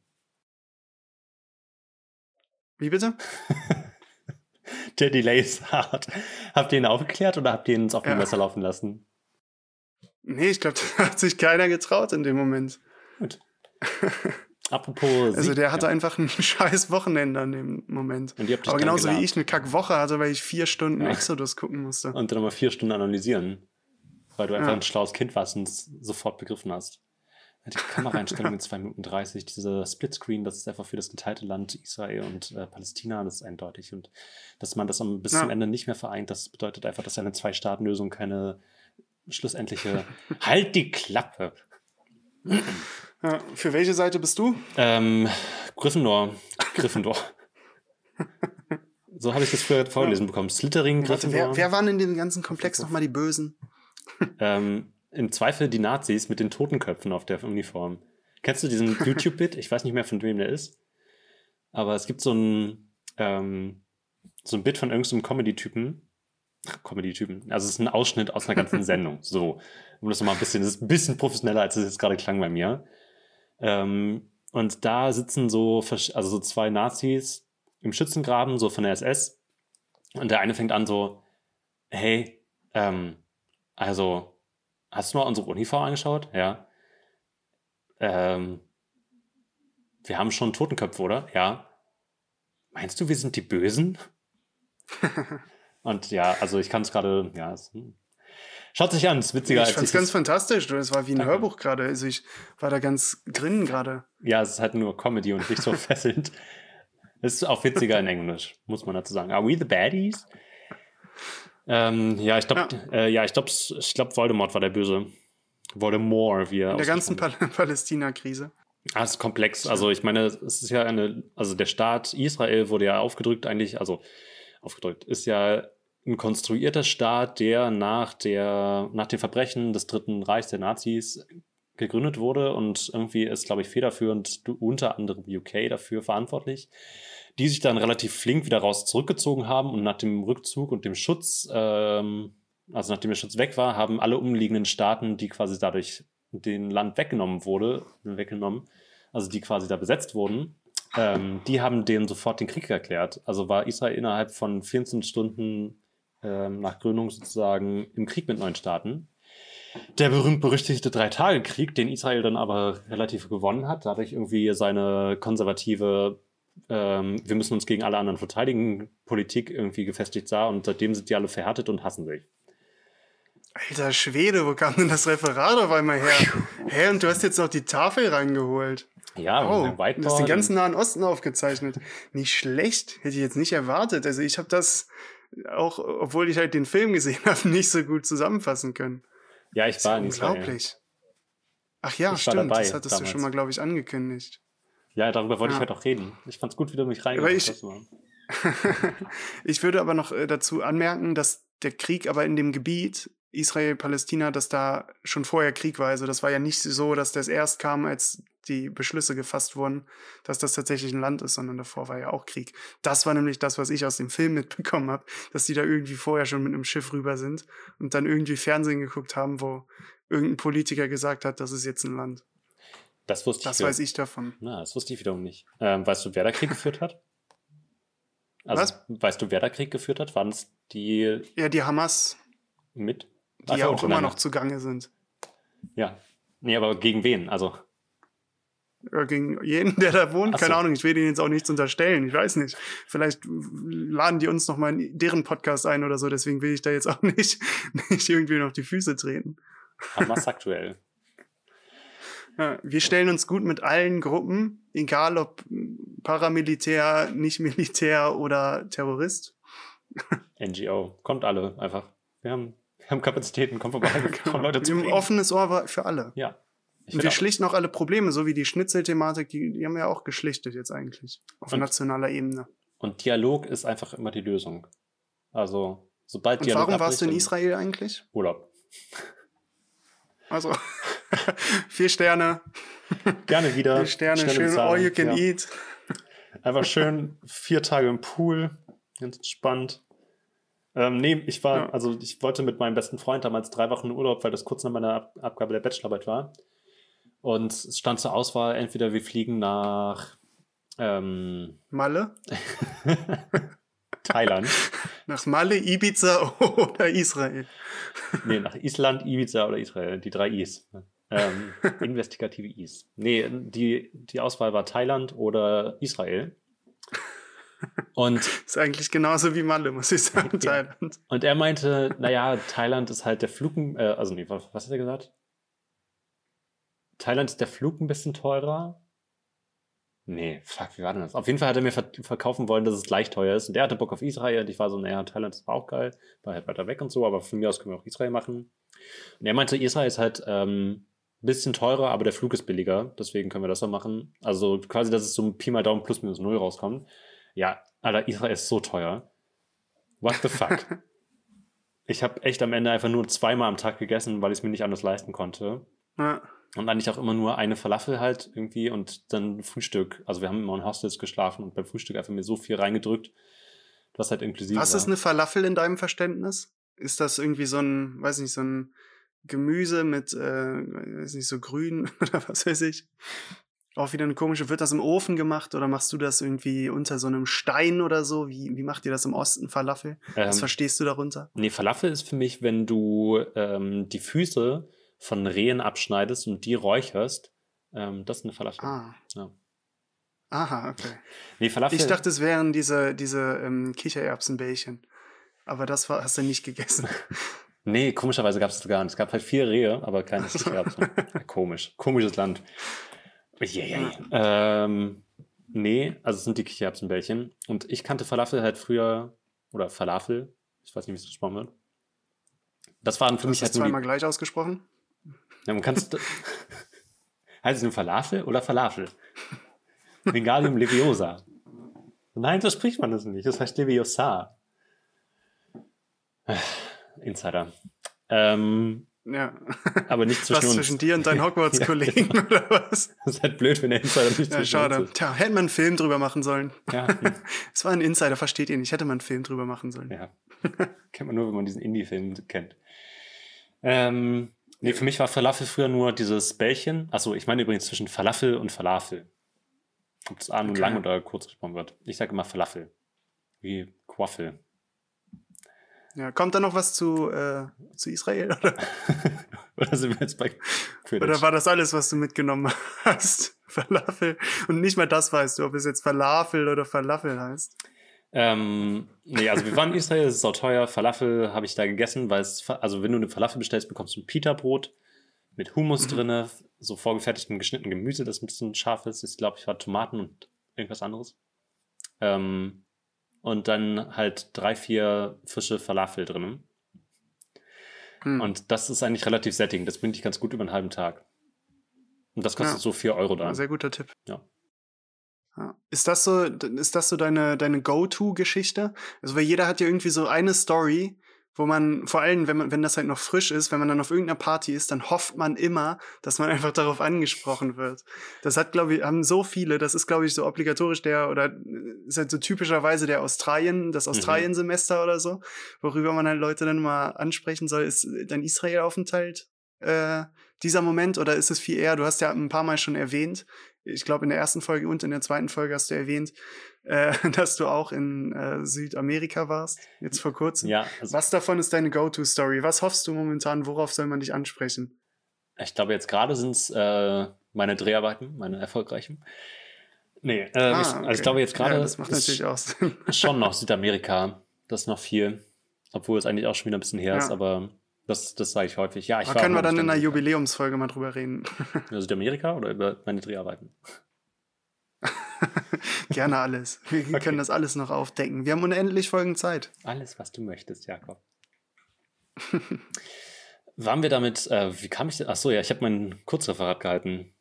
Wie bitte? Der Delay ist hart. Habt ihr ihn aufgeklärt oder habt ihr ihn ins offene ja. Messer laufen lassen? Nee, ich glaube, da hat sich keiner getraut in dem Moment. Gut. Apropos. Also der hatte ja. einfach ein scheiß Wochenende an dem Moment. Aber genauso wie ich eine Kackwoche hatte, weil ich vier Stunden ja. Exodus gucken musste. Und dann nochmal vier Stunden analysieren. Weil du einfach ein schlaues Kind warst und es sofort begriffen hast die Kameraeinstellung in 2 Minuten 30, dieser Splitscreen, das ist einfach für das geteilte Land Israel und äh, Palästina, das ist eindeutig. Und dass man das bis ja. zum Ende nicht mehr vereint, das bedeutet einfach, dass eine Zwei-Staaten-Lösung keine schlussendliche. halt die Klappe! Ja, für welche Seite bist du? Ähm, Gryffindor. Gryffindor. so habe ich das früher vorgelesen bekommen. Slittering, Gryffindor. Warte, wer, wer waren in dem ganzen Komplex nochmal die Bösen? ähm, im Zweifel die Nazis mit den Totenköpfen auf der Uniform. Kennst du diesen YouTube-Bit? Ich weiß nicht mehr, von wem der ist. Aber es gibt so ein, ähm, so ein Bit von irgendeinem Comedy-Typen. Comedy-Typen. Also es ist ein Ausschnitt aus einer ganzen Sendung. So. Um das nochmal ein bisschen, das ist ein bisschen professioneller, als es jetzt gerade klang bei mir. Ähm, und da sitzen so, also so zwei Nazis im Schützengraben, so von der SS. Und der eine fängt an so, hey, ähm, also Hast du mal unsere Uniform angeschaut? Ja. Ähm, wir haben schon Totenköpfe, oder? Ja. Meinst du, wir sind die Bösen? Und ja, also ich kann es gerade, ja, es, schaut sich an, es ist witziger ich als fand's ich ganz fantastisch, es war wie ein Danke. Hörbuch gerade, also ich war da ganz drin gerade. Ja, es ist halt nur Comedy und nicht so fesselnd. Es ist auch witziger in Englisch, muss man dazu sagen. Are we the baddies? Ähm, ja, ich glaube, ja. Äh, ja, ich glaube, ich glaub, Voldemort war der Böse. Voldemort, wie er In der ganzen Pal Palästina-Krise. Ah, es ist komplex. Also ich meine, es ist ja eine, also der Staat Israel wurde ja aufgedrückt eigentlich, also aufgedrückt, ist ja ein konstruierter Staat, der nach der, nach den Verbrechen des Dritten Reichs der Nazis gegründet wurde und irgendwie ist, glaube ich, federführend unter anderem UK dafür verantwortlich die sich dann relativ flink wieder raus zurückgezogen haben und nach dem Rückzug und dem Schutz, ähm, also nachdem der Schutz weg war, haben alle umliegenden Staaten, die quasi dadurch den Land weggenommen wurde, weggenommen, also die quasi da besetzt wurden, ähm, die haben denen sofort den Krieg erklärt. Also war Israel innerhalb von 14 Stunden ähm, nach Gründung sozusagen im Krieg mit neuen Staaten. Der berühmt-berüchtigte Drei-Tage-Krieg, den Israel dann aber relativ gewonnen hat, dadurch irgendwie seine konservative ähm, wir müssen uns gegen alle anderen verteidigen, Politik irgendwie gefestigt sah und seitdem sind die alle verhärtet und hassen sich. Alter Schwede, wo kam denn das Referat auf einmal her? Hä, und du hast jetzt noch die Tafel reingeholt. Ja, oh, du hast den ganzen Nahen Osten aufgezeichnet. Nicht schlecht, hätte ich jetzt nicht erwartet. Also ich habe das auch obwohl ich halt den Film gesehen habe, nicht so gut zusammenfassen können. Ja, ich war in Israel. Unglaublich. Ach ja, Ich stimmt. das hattest damals. du schon mal, glaube ich, angekündigt. Ja, darüber wollte Ja. ich heute auch reden. Ich fand's gut, wie du mich reingebracht ich- hast. Ich würde aber noch äh, dazu anmerken, dass der Krieg aber in dem Gebiet Israel-Palästina, dass da schon vorher Krieg war. Also das war ja nicht so, dass das erst kam, als die Beschlüsse gefasst wurden, dass das tatsächlich ein Land ist, sondern davor war ja auch Krieg. Das war nämlich das, was ich aus dem Film mitbekommen habe, dass die da irgendwie vorher schon mit einem Schiff rüber sind und dann irgendwie Fernsehen geguckt haben, wo irgendein Politiker gesagt hat, das ist jetzt ein Land. Das wusste Das ich. weiß ich davon. Na, das wusste ich wiederum nicht. Ähm, weißt du, wer da Krieg geführt hat? Also, Was? Weißt du, wer da Krieg geführt hat? Waren es die Ja, die Hamas, mit? die Ach, ja auch immer noch zugange sind. Ja. Nee, aber gegen wen? Also, gegen jeden, der da wohnt. Ach Keine so. Ahnung, ich will denen jetzt auch nichts unterstellen. Ich weiß nicht. Vielleicht laden die uns noch mal in deren Podcast ein oder so. Deswegen will ich da jetzt auch nicht, nicht irgendwie auf die Füße treten. Hamas aktuell. Ja, wir stellen uns gut mit allen Gruppen, egal ob Paramilitär, nicht Militär oder Terrorist. NGO. Kommt alle einfach. Wir haben, wir haben Kapazitäten, kommt vorbei, kommen Leute zu Wir haben ein offenes Ohr für alle. Ja. Und wir schlichten auch alle Probleme, so wie die Schnitzelthematik, die, die haben wir ja auch geschlichtet jetzt eigentlich. Auf Und- nationaler Ebene. Und Dialog ist einfach immer die Lösung. Also, sobald Und Dialog warum warst du in Israel eigentlich? Urlaub. Also, vier Sterne, Gerne wieder. vier Sterne, schön bezahlen. all you can Ja. eat. Einfach schön vier Tage im Pool. Ganz entspannt. Ähm, nee, ich war, Ja. also ich wollte mit meinem besten Freund damals drei Wochen Urlaub, weil das kurz nach meiner Ab Abgabe der Bachelorarbeit war. Und es stand zur Auswahl, entweder wir fliegen nach ähm, Malle? Thailand, Nach Malle, Ibiza oder Israel? nee, nach Island, Ibiza oder Israel, die drei Is. Ähm, investigative Is. Nee, die, die Auswahl war Thailand oder Israel. Und Ist eigentlich genauso wie Malle, muss ich sagen, Ja. Thailand. Und er meinte, naja, Thailand ist halt der Flug, äh, also nee, was, was hat er gesagt? Thailand ist der Flug ein bisschen teurer. Nee, fuck, wie war denn das? Auf jeden Fall hat er mir ver verkaufen wollen, dass es gleich teuer ist. Und er hatte Bock auf Israel und ich war so, naja, Thailand ist auch geil, war halt weiter weg und so, aber von mir aus können wir auch Israel machen. Und er meinte, Israel ist halt ähm, ein bisschen teurer, aber der Flug ist billiger, deswegen können wir das auch machen. Also quasi, dass es so ein Pi mal Daumen plus minus null rauskommt. Ja, Alter, Israel ist so teuer. What the fuck? ich habe echt am Ende einfach nur zweimal am Tag gegessen, weil ich es mir nicht anders leisten konnte. Ja. Und eigentlich auch immer nur eine Falafel halt irgendwie und dann Frühstück. Also wir haben immer in Hostels geschlafen und beim Frühstück einfach mir so viel reingedrückt, was halt inklusive Was war. ist eine Falafel in deinem Verständnis? Ist das irgendwie so ein, weiß nicht, so ein Gemüse mit, äh, weiß nicht, so grün oder was weiß ich? Auch wieder eine komische, wird das im Ofen gemacht oder machst du das irgendwie unter so einem Stein oder so? Wie, wie macht ihr das im Osten, Falafel? Was ähm, verstehst du darunter? nee, Falafel ist für mich, wenn du ähm, die Füße von Rehen abschneidest und die räucherst. Ähm, das ist eine Falafel. Ah. Ja. Aha, okay. Nee, Falafel. Ich dachte, es wären diese, diese ähm, Kichererbsenbällchen. Aber das war, hast du nicht gegessen. Nee, komischerweise gab es das gar nicht. Es gab halt vier Rehe, aber keine Kichererbsen. Komisch. Komisches Land. Yeah. Ähm, nee, also es sind die Kichererbsenbällchen. Und ich kannte Falafel halt früher, oder Falafel, ich weiß nicht, wie es gesprochen wird. Das waren für Du mich hast halt das nur die, zweimal gleich ausgesprochen? Ja, man kannst, heißt es nur Falafel oder Falafel? Vingalium Leviosa. Nein, so spricht man das nicht. Das heißt Leviosa. Insider. Ähm, Ja. aber nicht zwischen was uns. zwischen dir und deinen Hogwarts-Kollegen oder was? Das ist halt blöd, wenn der Insider nicht Ja, schade. uns ist. Tja, hätte man einen Film drüber machen sollen. Ja, Es war ein Insider, versteht ihr nicht. Hätte man einen Film drüber machen sollen. ja. kennt man nur, wenn man diesen Indie-Film kennt. Ähm, nee, für mich war Falafel früher nur dieses Bällchen. Achso, ich meine übrigens zwischen Falafel und Falafel. Ob das A nun Okay. lang oder kurz gesprochen wird. Ich sage immer Falafel. Wie Quaffel. Ja, kommt da noch was zu, äh, zu Israel? Oder, oder sind wir jetzt bei Quidditch? oder war das alles, was du mitgenommen hast? Falafel. Und nicht mal das weißt du, ob es jetzt Falafel oder Falafel heißt. Ähm, nee, also wir waren in Israel, es ist auch teuer. Falafel habe ich da gegessen, weil es, also wenn du eine Falafel bestellst, bekommst du ein Pita-Brot mit Hummus drinne, so vorgefertigtem geschnittenen Gemüse, das ein bisschen scharf ist. Ich glaube, ich war Tomaten und irgendwas anderes. Ähm, und dann halt drei, vier frische Falafel drin. Hm. Und das ist eigentlich relativ sättigend. Das bringt dich ganz gut über einen halben Tag. Und das kostet Ja. so 4 Euro da. Sehr guter Tipp. Ja. Ja. Ist das so, ist das so deine, deine Go-To-Geschichte? Also, weil jeder hat ja irgendwie so eine Story, wo man, vor allem, wenn man, wenn das halt noch frisch ist, wenn man dann auf irgendeiner Party ist, dann hofft man immer, dass man einfach darauf angesprochen wird. Das hat, glaube ich, haben so viele, das ist, glaube ich, so obligatorisch der, oder äh, ist halt so typischerweise der Australien, das Australien-Semester oder so, worüber man halt Leute dann mal ansprechen soll. Ist dein Israel-Aufenthalt äh, dieser Moment oder ist es viel eher, du hast ja ein paar Mal schon erwähnt, ich glaube in der ersten Folge und in der zweiten Folge hast du erwähnt, äh, dass du auch in äh, Südamerika warst, jetzt vor kurzem. Ja, also Was davon ist deine Go-To-Story? Was hoffst du momentan? Worauf soll man dich ansprechen? ich glaube, jetzt gerade sind es äh, meine Dreharbeiten, meine erfolgreichen. Nee, äh, Ah, ich, also okay. ich glaube jetzt gerade Ja, das macht ist natürlich auch Sinn. schon noch Südamerika. Das ist noch viel. Obwohl es eigentlich auch schon wieder ein bisschen her ist, Ja. aber das, das sage ich häufig. Ja, ich Da war können wir dann in einer. Jubiläumsfolge mal drüber reden. Über Südamerika oder über meine Dreharbeiten? Gerne alles. Wir Okay. können das alles noch aufdecken. Wir haben unendlich Folgen Zeit. Alles, was du möchtest, Jakob. Waren wir damit, äh, wie kam ich denn? Achso, ja, ich habe mein Kurzreferat gehalten.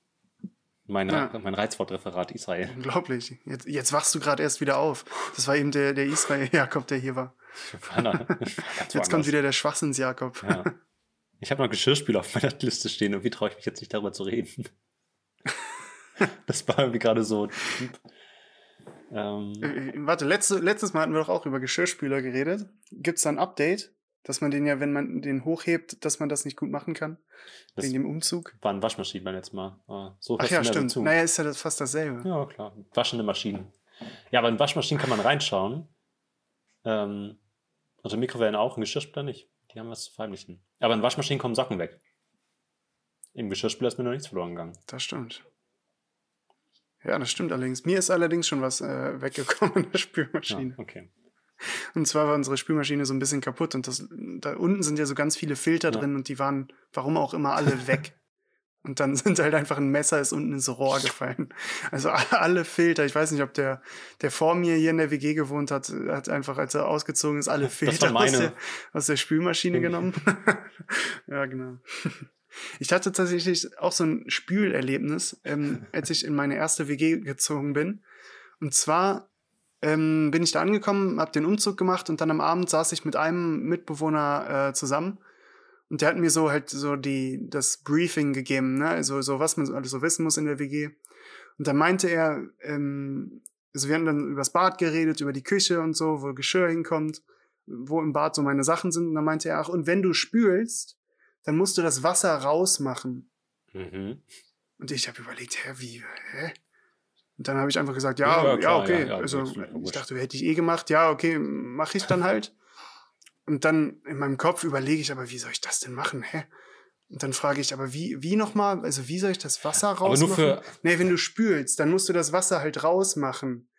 Meine, Ja. Mein Reizwortreferat Israel. Unglaublich. Jetzt, jetzt wachst du gerade erst wieder auf. Das war eben der, der Israel-Jakob, der hier war. War war ganz Jetzt kommt wieder der Schwachsinns-Jakob. Ja. Ich habe noch Geschirrspüler auf meiner Liste stehen. Irgendwie traue ich mich jetzt nicht darüber zu reden. Das war irgendwie gerade so. Ähm, Äh, Warte, letzte, letztes Mal hatten wir doch auch über Geschirrspüler geredet. Gibt es da ein Update, dass man den ja, wenn man den hochhebt, dass man das nicht gut machen kann? das wegen dem Umzug? waren Waschmaschinen beim letzten Mal. Ah, so Ach ja, stimmt. zu. Naja, ist ja das fast dasselbe. Ja, klar. Waschende Maschinen. Ja, aber in Waschmaschinen kann man reinschauen. Ähm, also Mikrowellen auch, in Geschirrspüler nicht. Die haben was zu verheimlichen. Aber in Waschmaschinen kommen Socken weg. Im Geschirrspüler ist mir noch nichts verloren gegangen. Das stimmt. Ja, das stimmt allerdings. Mir ist allerdings schon was äh, weggekommen in der Ja, Spülmaschine. okay. Und zwar war unsere Spülmaschine so ein bisschen kaputt und das, da unten sind ja so ganz viele Filter Ja. drin und die waren, warum auch immer, alle weg. und dann sind halt einfach ein Messer ist unten ins Rohr gefallen. Also alle Filter, ich weiß nicht, ob der, der vor mir hier in der WG gewohnt hat, hat einfach, als er ausgezogen ist, alle Filter aus der, aus der Spülmaschine genommen. ja, genau. Ich hatte tatsächlich auch so ein Spülerlebnis, ähm, als ich in meine erste WG gezogen bin. Und zwar ähm, bin ich da angekommen, habe den Umzug gemacht und dann am Abend saß ich mit einem Mitbewohner äh, zusammen und der hat mir so halt so die das Briefing gegeben, ne? Also so was man so alles so wissen muss in der WG. Und dann meinte er, ähm, also wir haben dann übers Bad geredet, über die Küche und so, wo Geschirr hinkommt, wo im Bad so meine Sachen sind. Und dann meinte er, ach, und wenn du spülst, dann musst du das Wasser rausmachen. Mhm. Und ich habe überlegt, hä, wie, hä? Und dann habe ich einfach gesagt, ja, ja, Ja, klar, okay. ja, ja, also ich dachte, hätte ich eh gemacht, ja, okay, mache ich dann halt. Und dann in meinem Kopf überlege ich, aber wie soll ich das denn machen, hä? Und dann frage ich, aber wie, wie nochmal, also wie soll ich das Wasser Aber rausmachen? nur für. Nee, wenn du spülst, dann musst du das Wasser halt rausmachen.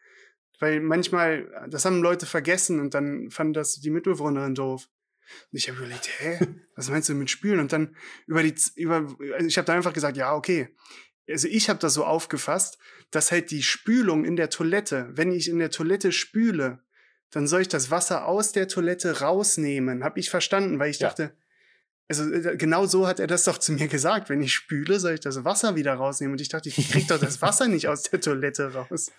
Weil manchmal, das haben Leute vergessen und dann fand das die Mitbewohnerin doof. Und ich habe überlegt, hä, was meinst du mit Spülen? Und dann über die, über, also ich habe da einfach gesagt, ja, okay. Also ich habe das so aufgefasst, dass halt die Spülung in der Toilette, wenn ich in der Toilette spüle, dann soll ich das Wasser aus der Toilette rausnehmen. Habe ich verstanden, weil ich Ja. dachte, also äh, genau so hat er das doch zu mir gesagt. Wenn ich spüle, soll ich das Wasser wieder rausnehmen. Und ich dachte, ich krieg doch das Wasser nicht aus der Toilette raus.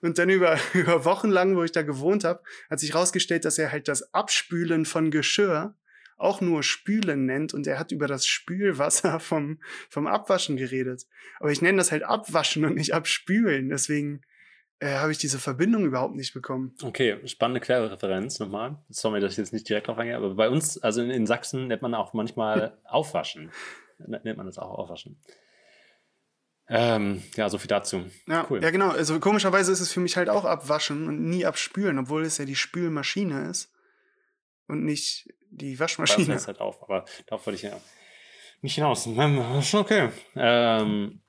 Und dann über, über Wochen lang, wo ich da gewohnt habe, hat sich rausgestellt, dass er halt das Abspülen von Geschirr auch nur Spülen nennt und er hat über das Spülwasser vom, vom Abwaschen geredet. Aber ich nenne das halt Abwaschen und nicht Abspülen. Deswegen äh, habe ich diese Verbindung überhaupt nicht bekommen. Okay, spannende Querreferenz nochmal. Sorry, dass ich jetzt nicht direkt drauf eingehe, aber bei uns, also in, in Sachsen, nennt man auch manchmal Aufwaschen. Nennt man das auch Aufwaschen. Ähm, ja, so viel dazu. Ja, Cool. ja, genau. Also komischerweise ist es für mich halt auch Abwaschen und nie Abspülen, obwohl es ja die Spülmaschine ist und nicht die Das Waschmaschine. heißt halt auf, aber darauf wollte ich ja nicht hinaus. Ähm, Schon okay. Ähm,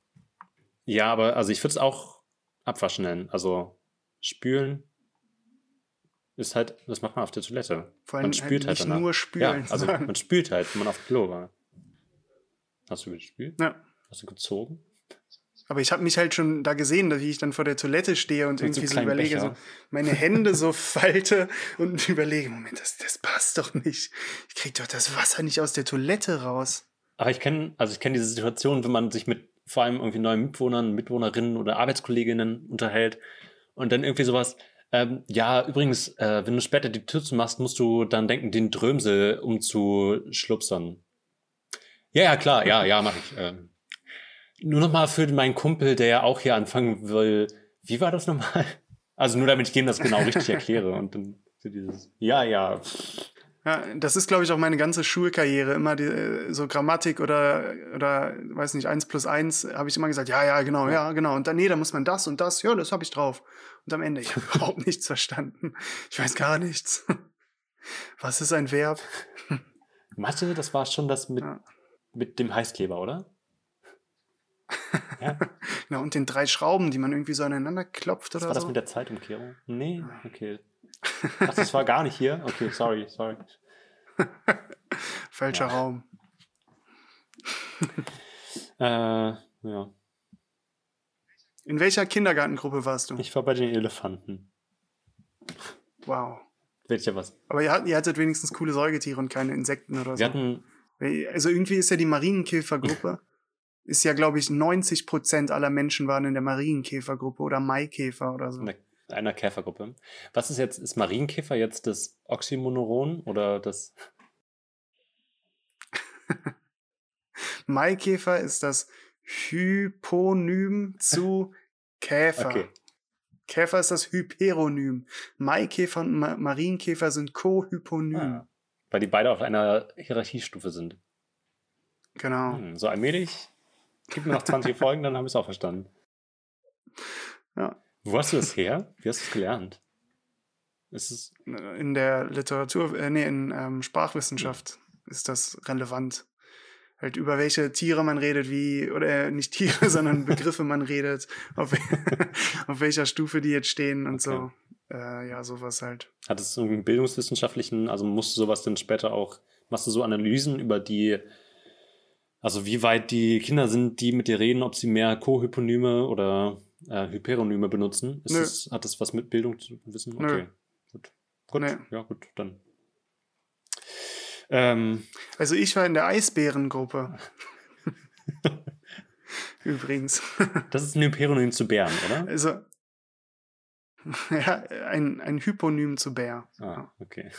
ja, aber also ich würde es auch Abwaschen nennen. Also spülen ist halt, das macht man auf der Toilette. Vor allem man spült halt halt nicht nur spülen. Ja, also man spült halt, wenn man auf Klo war. Hast du gespült? ja. Hast du gezogen? Aber ich habe mich halt schon da gesehen, wie ich dann vor der Toilette stehe und so irgendwie so kleinen überlege, Becher. so meine Hände so falte und überlege, Moment, das, das passt doch nicht. Ich krieg doch das Wasser nicht aus der Toilette raus. Aber ich kenne, also ich kenne diese Situation, wenn man sich mit vor allem irgendwie neuen Mitwohnern, Mitwohnerinnen oder Arbeitskolleginnen unterhält und dann irgendwie sowas, ähm, ja, übrigens, äh, wenn du später die Tür zumachst, musst du dann denken, den Drömsel umzuschlupsern. Ja, ja, klar, ja, ja, mach ich. Ähm, nur nochmal für meinen Kumpel, der ja auch hier anfangen will. Wie war das nochmal? Also nur damit ich dem das genau richtig erkläre und dann so dieses, ja, ja, Ja, das ist, glaube ich, auch meine ganze Schulkarriere. Immer die, äh, so Grammatik oder, oder, weiß nicht, eins plus eins habe ich immer gesagt, ja, ja, genau, ja, genau. Und dann, nee, da muss man das und das, ja, das habe ich drauf. Und am Ende, ich habe überhaupt nichts verstanden. Ich weiß gar nichts. Was ist ein Verb? Mathe, das war schon das mit, Ja. mit dem Heißkleber, oder? Ja, Genau, und den drei Schrauben, die man irgendwie so aneinander klopft das oder war das so. mit der Zeitumkehrung? Nee, okay. Ach, das war gar nicht hier? Okay, sorry, sorry. Falscher Ja. Raum. Äh, ja. In welcher Kindergartengruppe warst du? Ich war bei den Elefanten. Wow. Wird ja was. Aber ihr, ihr hattet wenigstens coole Säugetiere und keine Insekten oder so. Wir hatten, Also irgendwie ist ja die Marienkäfergruppe, ist ja, glaube ich, 90 Prozent aller Menschen waren in der Marienkäfergruppe oder Maikäfer oder so. eine, einer Käfergruppe. Was ist jetzt, ist Marienkäfer jetzt das Oxymonoron oder das? Maikäfer ist das Hyponym zu Käfer. Okay. Käfer ist das Hyperonym. Maikäfer und Ma Marienkäfer sind Kohyponym. Ah, weil die beide auf einer Hierarchiestufe sind. Genau. Hm, so allmählich. Gib mir noch 20 Folgen, dann habe ich es auch verstanden. Ja. Wo hast du das her? Wie hast du es gelernt? Ist es, In der Literatur, äh, nee, in ähm, Sprachwissenschaft ist das relevant. Halt über welche Tiere man redet, wie, oder äh, nicht Tiere, sondern Begriffe man redet, auf, auf welcher Stufe die jetzt stehen und so. Äh, ja, sowas halt. hat es einen bildungswissenschaftlichen, also musst du sowas dann später auch, machst du so Analysen über die, also wie weit die Kinder sind, die mit dir reden, ob sie mehr Kohyponyme oder äh, Hyperonyme benutzen? Nö. das, hat das was mit Bildung zu wissen? Nö. Okay, gut. Gut, Nee. ja gut, dann. Ähm, Also ich war in der Eisbärengruppe. Übrigens. das ist ein Hyperonym zu Bären, oder? Also, ja, ein, ein Hyponym zu Bär. Ah, okay.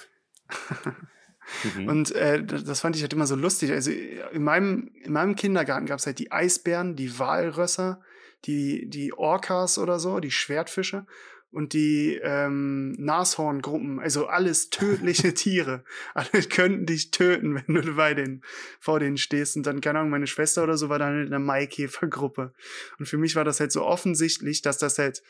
mhm. Und äh, das das fand ich halt immer so lustig. Also in meinem, in meinem Kindergarten gab es halt die Eisbären, die Walrösser, die, die Orcas oder so, die Schwertfische und die ähm, Nashorngruppen. Also alles tödliche Tiere. Alle könnten dich töten, wenn du bei denen, vor denen stehst. Und dann, keine Ahnung, meine Schwester oder so war dann in der Maikäfergruppe. Und für mich war das halt so offensichtlich, dass das halt,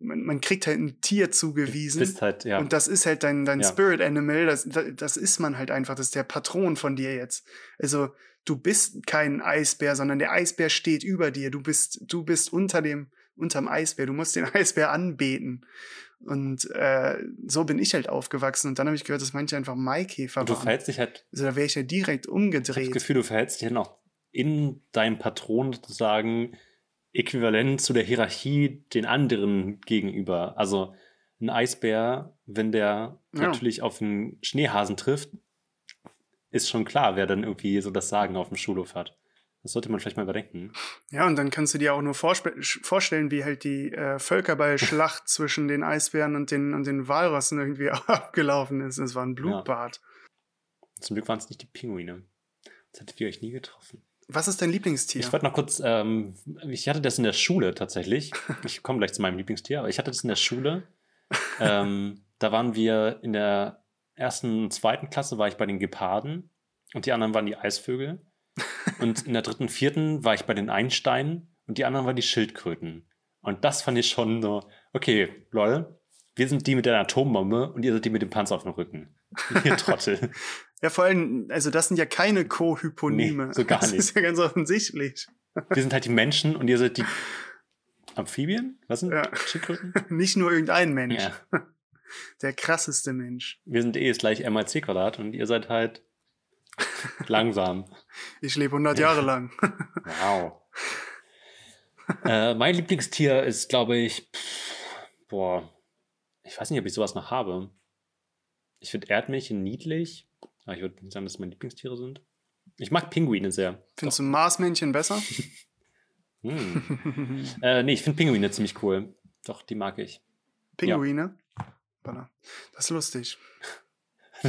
man, man kriegt halt ein Tier zugewiesen. bist halt, ja. Und das ist halt dein, dein Ja. Spirit Animal, das, das ist man halt einfach, das ist der Patron von dir jetzt. Also du bist kein Eisbär, sondern der Eisbär steht über dir. Du bist, du bist unter dem, unterm Eisbär. Du musst den Eisbär anbeten. Und äh, so bin ich halt aufgewachsen. Und dann habe ich gehört, dass manche einfach Maikäfer Und du waren. verhältst dich halt Also da wäre ich ja direkt Ich habe umgedreht. das Gefühl, du verhältst dich dann auch in deinem Patron sozusagen äquivalent zu der Hierarchie den anderen gegenüber. Also ein Eisbär, wenn der Ja. natürlich auf einen Schneehasen trifft, ist schon klar, wer dann irgendwie so das Sagen auf dem Schulhof hat. Das sollte man vielleicht mal überdenken. Ja, und dann kannst du dir auch nur vorstellen, wie halt die äh, Völkerballschlacht zwischen den Eisbären und den, und den Walrossen irgendwie abgelaufen ist. Es war ein Blutbad. Zum Glück waren es nicht die Pinguine. Das hättet ihr euch nie getroffen. Was ist dein Lieblingstier? Ich wollte noch kurz, ähm, ich hatte das in der Schule tatsächlich. Ich komme gleich zu meinem Lieblingstier, aber ich hatte das in der Schule. ähm, da waren wir in der ersten und zweiten Klasse, war ich bei den Geparden und die anderen waren die Eisvögel. Und in der dritten, vierten war ich bei den Einsteinen und die anderen waren die Schildkröten. Und das fand ich schon so, okay, Leute, wir sind die mit der Atombombe und ihr seid die mit dem Panzer auf dem Rücken. Ihr Trottel. ja, vor allem, also das sind ja keine Co-Hyponyme. Nee, so gar das nicht. ist ja ganz offensichtlich. Wir sind halt die Menschen und ihr seid die Amphibien? Was sind Ja. Schildkröten? Nicht nur irgendein Mensch. Ja. Der krasseste Mensch. Wir sind eh ist gleich m mal c Quadrat und ihr seid halt langsam. Ich lebe 100 Ja. Jahre lang. Wow. äh, mein Lieblingstier ist, glaube ich, pff, boah, ich weiß nicht, ob ich sowas noch habe. Ich finde Erdmännchen niedlich, aber ich würde nicht sagen, dass es meine Lieblingstiere sind. Ich mag Pinguine sehr. Findest du Marsmännchen besser? Hm. äh, nee, ich finde Pinguine ziemlich cool. Doch, die mag ich. Pinguine? Ja. Das ist lustig.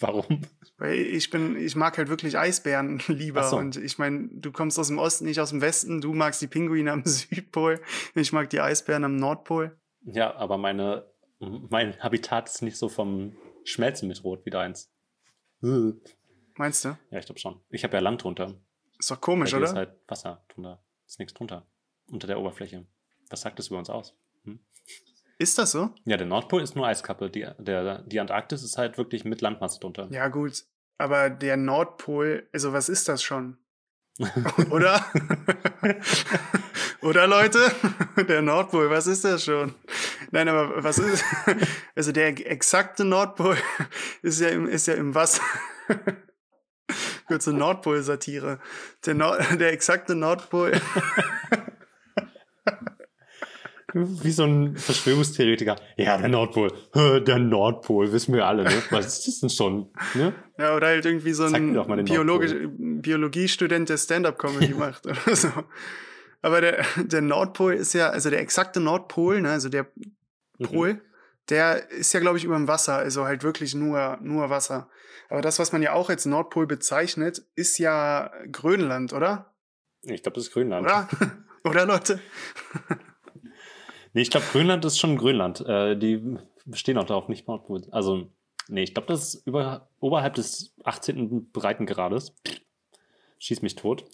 Warum? Weil ich bin, ich mag halt wirklich Eisbären lieber. So. Und ich meine, du kommst aus dem Osten, nicht aus dem Westen. Du magst die Pinguine am Südpol. Ich mag die Eisbären am Nordpol. Ja, aber meine, mein Habitat ist nicht so vom Schmelzen mit Rot wie deins. Meinst du? Ja, ich glaube schon. Ich habe ja Land drunter. Ist doch komisch, oder? Ist halt Wasser drunter. Ist nichts drunter. Unter der Oberfläche. Was sagt das über uns aus? Ist das so? Ja, der Nordpol ist nur Eiskappe. Die, der, die Antarktis ist halt wirklich mit Landmasse drunter. Ja, gut. Aber der Nordpol, also was ist das schon? Oder? Oder Leute? Der Nordpol, was ist das schon? Nein, aber was ist? Also der exakte Nordpol ist ja im, ist ja im Wasser. Kurze Nordpol-Satire. Der, Nord der exakte Nordpol wie so ein Verschwörungstheoretiker. Ja, der Nordpol. Der Nordpol, wissen wir alle, ne? Was ist das denn schon? Ne? Ja, oder halt irgendwie so ein Biologi Biologiestudent, der Stand-up-Comedy macht oder so. Aber der, der Nordpol ist ja, also der exakte Nordpol, ne, also der mhm. Pol, mhm. der ist ja, glaube ich, über dem Wasser, also halt wirklich nur, nur Wasser. Aber das, was man ja auch als Nordpol bezeichnet, ist ja Grönland, oder? Ich glaube, das ist Grönland. Oder? oder, Leute? Nee, ich glaube, Grönland ist schon Grönland. Äh, die bestehen auch darauf, nicht Nordpol. Also, nee, ich glaube, das ist über, oberhalb des 18. Breitengrades. Schieß mich tot.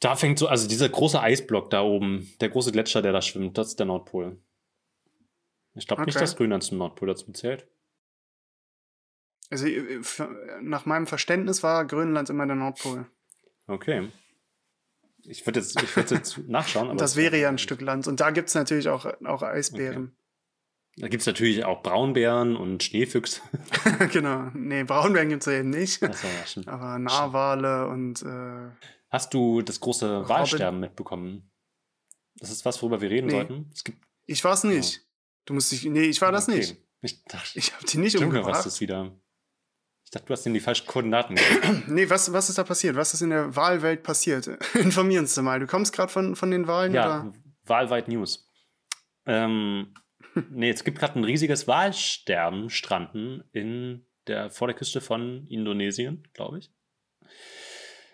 da fängt so, also dieser große Eisblock da oben, der große Gletscher, der da schwimmt, das ist der Nordpol. Ich glaube okay. nicht, dass Grönland zum Nordpol dazu zählt. Also äh, nach meinem Verständnis war Grönland immer der Nordpol. Okay. Ich würde jetzt, ich würd jetzt nachschauen. Aber das wäre ja ein Stück Land. Und da gibt es natürlich auch, auch Eisbären. Okay. Da gibt es natürlich auch Braunbären und Schneefüchse. genau. Nee, Braunbären gibt es ja eben nicht. Das ja aber Narwale und. Äh, Hast du das große Robin? Wahlsterben mitbekommen? Das ist was, worüber wir reden nee. sollten. Es gibt, ich war es nicht. Oh. Du musst dich. Nee, ich war das nicht. Ich, ich habe die nicht umgebracht. was das wieder. Ich dachte, du hast ihm die falschen Koordinaten gegeben. nee, was, was ist da passiert? Was ist in der Wahlwelt passiert? Informier uns mal. Du kommst gerade von, von den Wahlen? Ja, oder? Wahlweit News. Ähm, nee, es gibt gerade ein riesiges Wahlsterben stranden in der, vor der Küste von Indonesien, glaube ich.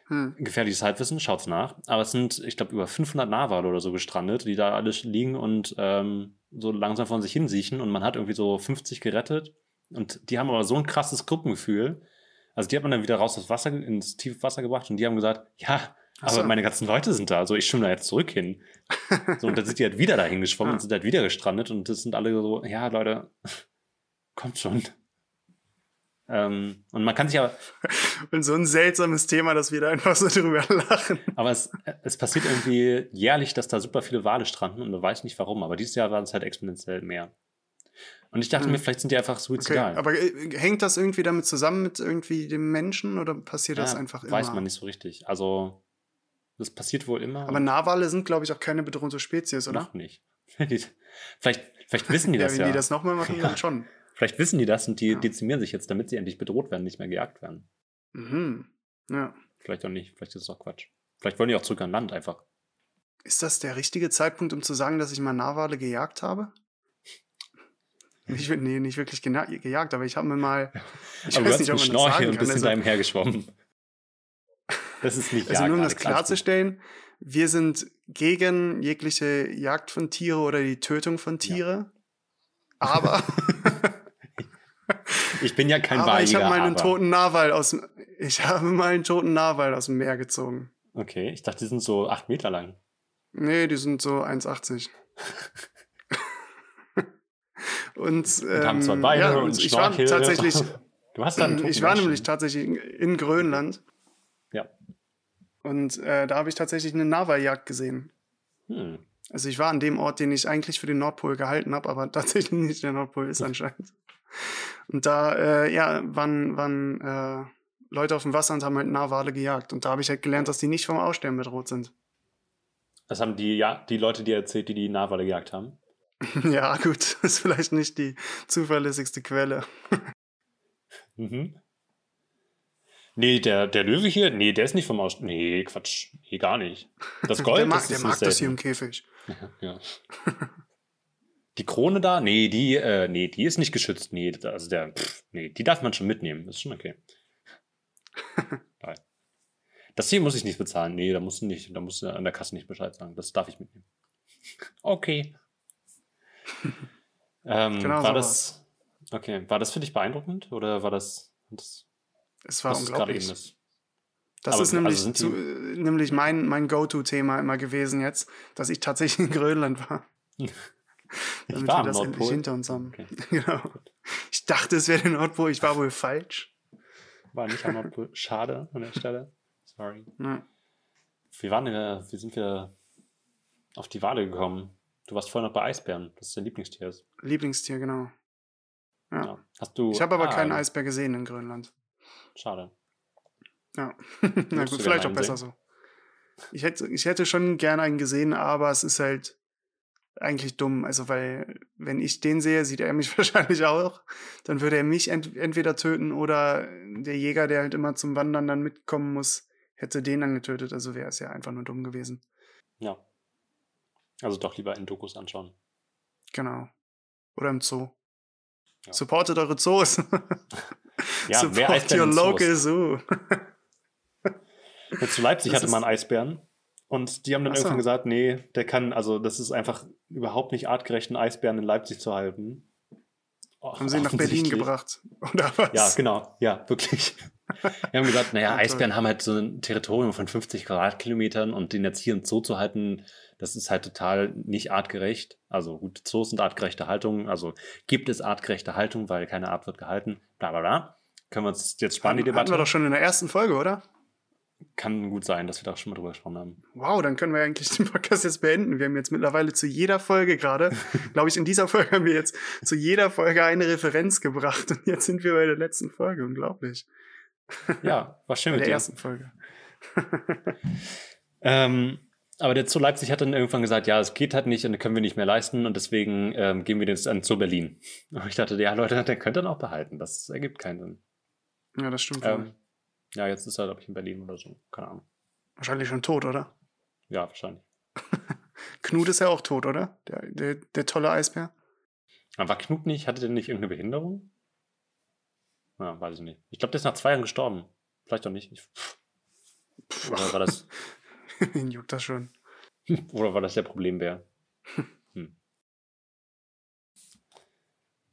Hm. Gefährliches Halbwissen, schaut's nach. Aber es sind, ich glaube, über 500 Narwale oder so gestrandet, die da alle liegen und ähm, so langsam von sich hinsiechen. Und man hat irgendwie so 50 gerettet und die haben aber so ein krasses Gruppengefühl. Also die hat man dann wieder raus aus Wasser, ins tiefe Wasser gebracht und die haben gesagt, ja, aber meine ganzen Leute sind da, also ich schwimme da jetzt zurück hin. so, und dann sind die halt wieder dahin geschwommen und sind halt wieder gestrandet und das sind alle so, ja, Leute, kommt schon. Ähm, und man kann sich aber. Und so ein seltsames Thema, dass wir da einfach so drüber lachen. Aber es, es passiert irgendwie jährlich, dass da super viele Wale stranden und man weiß nicht warum, aber dieses Jahr waren es halt exponentiell mehr. Und ich dachte hm. mir, vielleicht sind die einfach suizidal. Okay, aber äh, hängt das irgendwie damit zusammen mit irgendwie dem Menschen oder passiert ja, das einfach immer? Weiß man nicht so richtig. Also, das passiert wohl immer. Aber Narwale sind, glaube ich, auch keine bedrohte Spezies, oder? Noch nicht. vielleicht, vielleicht wissen die das ja. Wenn die das nochmal machen, dann schon. Vielleicht wissen die das und die ja. dezimieren sich jetzt, damit sie endlich bedroht werden, nicht mehr gejagt werden. Mhm. Ja. Vielleicht auch nicht. Vielleicht ist es auch Quatsch. Vielleicht wollen die auch zurück an Land einfach. Ist das der richtige Zeitpunkt, um zu sagen, dass ich mal Narwale gejagt habe? Nicht, nee, nicht wirklich gejagt, aber ich habe mir mal. Ich aber weiß nicht, ob man das sagen und bist also, hinter ihm hergeschwommen. Das ist nicht Also nur um das klarzustellen, wir sind gegen jegliche Jagd von Tiere oder die Tötung von Tiere. Ja. Aber. ich bin ja kein aber Ich habe mal einen toten Narwal aus dem, Ich habe mal einen toten Narwal aus dem Meer gezogen. Okay, ich dachte, die sind so acht Meter lang. Nee, die sind so 1,80. Und, ähm, und haben zwei Beine ja, und ich war tatsächlich. Du hast dann Ich war nämlich tatsächlich in Grönland. Ja. Und äh, da habe ich tatsächlich eine Nava-Jagd gesehen. Hm. Also ich war an dem Ort, den ich eigentlich für den Nordpol gehalten habe, aber tatsächlich nicht der Nordpol ist anscheinend. Und da, äh, ja, waren, waren äh, Leute auf dem Wasser und haben halt Narwale gejagt. Und da habe ich halt gelernt, dass die nicht vom Aussterben bedroht sind. Das haben die, ja, die Leute dir erzählt, die die Narwale gejagt haben. ja, gut, das ist vielleicht nicht die zuverlässigste Quelle. mhm. Nee, der, der Löwe hier, nee, der ist nicht vom Aus. Nee, Quatsch. Nee, gar nicht. Das Gold der mag, das der mag das hier im Käfig. Ja. Die Krone da? Nee, die, äh, nee, die ist nicht geschützt. Nee, also der, pff, nee, die darf man schon mitnehmen. Das ist schon okay. Das hier muss ich nicht bezahlen. Nee, da musst du nicht, da musst du an der Kasse nicht Bescheid sagen. Das darf ich mitnehmen. Okay. ähm, Genau war so das, okay, war das für dich beeindruckend oder war das, das Es war was ist unglaublich. eben das? Das Aber ist also nämlich, die- zu, äh, nämlich mein, mein Go-To-Thema immer gewesen jetzt, dass ich tatsächlich in Grönland war. Ich Damit war wir das endlich hinter uns haben. Okay. genau. Ich dachte, es wäre der Nordpol, ich war wohl falsch. War nicht am Nordpol. Schade an der Stelle. Sorry. Ja. Wie waren wir, wie sind wir auf die Wale gekommen? Du warst vorher noch bei Eisbären, das dein Lieblingstier ist. Lieblingstier, genau. Ja. Ja. Hast du. Ich habe aber ah, keinen Eisbär gesehen in Grönland. Schade. Ja. Na gut, vielleicht auch besser so. Ich hätte, ich hätte schon gerne einen gesehen, aber es ist halt eigentlich dumm. Also, weil, wenn ich den sehe, sieht er mich wahrscheinlich auch. Dann würde er mich ent entweder töten oder der Jäger, der halt immer zum Wandern dann mitkommen muss, hätte den dann getötet. Also wäre es ja einfach nur dumm gewesen. Ja. Also doch lieber in Dokus anschauen. Genau. Oder im Zoo. Ja. Supportet eure Zoos. Ja, Support your local zoo. Jetzt zu Leipzig Das hatte man Eisbären. Und die haben dann Ach so. irgendwann gesagt, nee, der kann, also das ist einfach überhaupt nicht artgerecht, einen Eisbären in Leipzig zu halten. Oh, Haben sie ihn nach Berlin gebracht. Oder was? Ja, genau. Ja, wirklich. Wir haben gesagt, naja. Eisbären haben halt so ein Territorium von 50 Quadratkilometern und den jetzt hier im Zoo zu halten, das ist halt total nicht artgerecht. Also gut, Zoos sind artgerechte Haltung, also gibt es artgerechte Haltung, weil keine Art wird gehalten, bla bla bla. Können wir uns jetzt sparen, die Hatten Debatte? wir doch schon in der ersten Folge, oder? Kann gut sein, dass wir da schon mal drüber gesprochen haben. Wow, dann können wir eigentlich den Podcast jetzt beenden. Wir haben jetzt mittlerweile zu jeder Folge gerade, glaube ich, in dieser Folge haben wir jetzt zu jeder Folge eine Referenz gebracht und jetzt sind wir bei der letzten Folge. Unglaublich. Ja, war schön mit der dir. ersten Folge. Ähm, aber der Zoo Leipzig hat dann irgendwann gesagt, ja, es geht halt nicht und das können wir nicht mehr leisten und deswegen ähm, geben wir den jetzt an Zoo Berlin. Und ich dachte, ja Leute, der könnt ihr dann auch behalten. Das ergibt keinen Sinn. Ja, das stimmt. Ähm, ja, jetzt ist er, glaube ich, in Berlin oder so. Keine Ahnung. Wahrscheinlich schon tot, oder? Ja, wahrscheinlich. Knut ist ja auch tot, oder? Der, der, der tolle Eisbär. Aber war Knut nicht, hatte der nicht irgendeine Behinderung? Ja, weiß ich nicht. Ich glaube, der ist nach zwei Jahren gestorben. Vielleicht auch nicht. Ich, oder, war das, Ihn juckt das schon. oder war das der Problembär?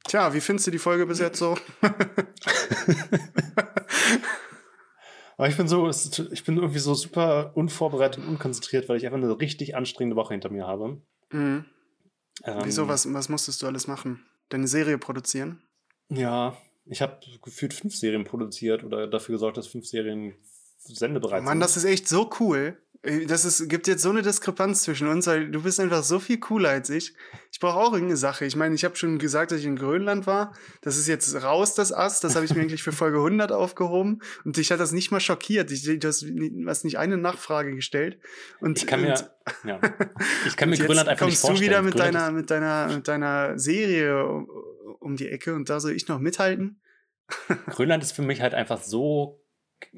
Tja, wie findest du die Folge bis jetzt so? Aber ich bin so, ich bin irgendwie so super unvorbereitet und unkonzentriert, weil ich einfach eine richtig anstrengende Woche hinter mir habe. mhm. Ähm, Wieso, was, was musstest du alles machen? Deine Serie produzieren? Ja, ich habe gefühlt fünf Serien produziert oder dafür gesorgt, dass fünf Serien sendebereit Mann, sind. das ist echt so cool. Äh, Das ist, gibt jetzt so eine Diskrepanz zwischen uns, weil du bist einfach so viel cooler als ich. Ich brauche auch irgendeine Sache. Ich meine, ich habe schon gesagt, dass ich in Grönland war. Das ist jetzt raus, das Ass. Das habe ich mir eigentlich für Folge 100 aufgehoben. Und dich hat das nicht mal schockiert. Ich, du hast ni- hast nicht eine Nachfrage gestellt. Und, ich kann mir, und, ja, ich kann mir Grönland einfach nicht kommst du vorstellen. wieder mit Grönland deiner, mit, deiner, mit deiner Serie um, die Ecke und da soll ich noch mithalten? Grönland ist für mich halt einfach so,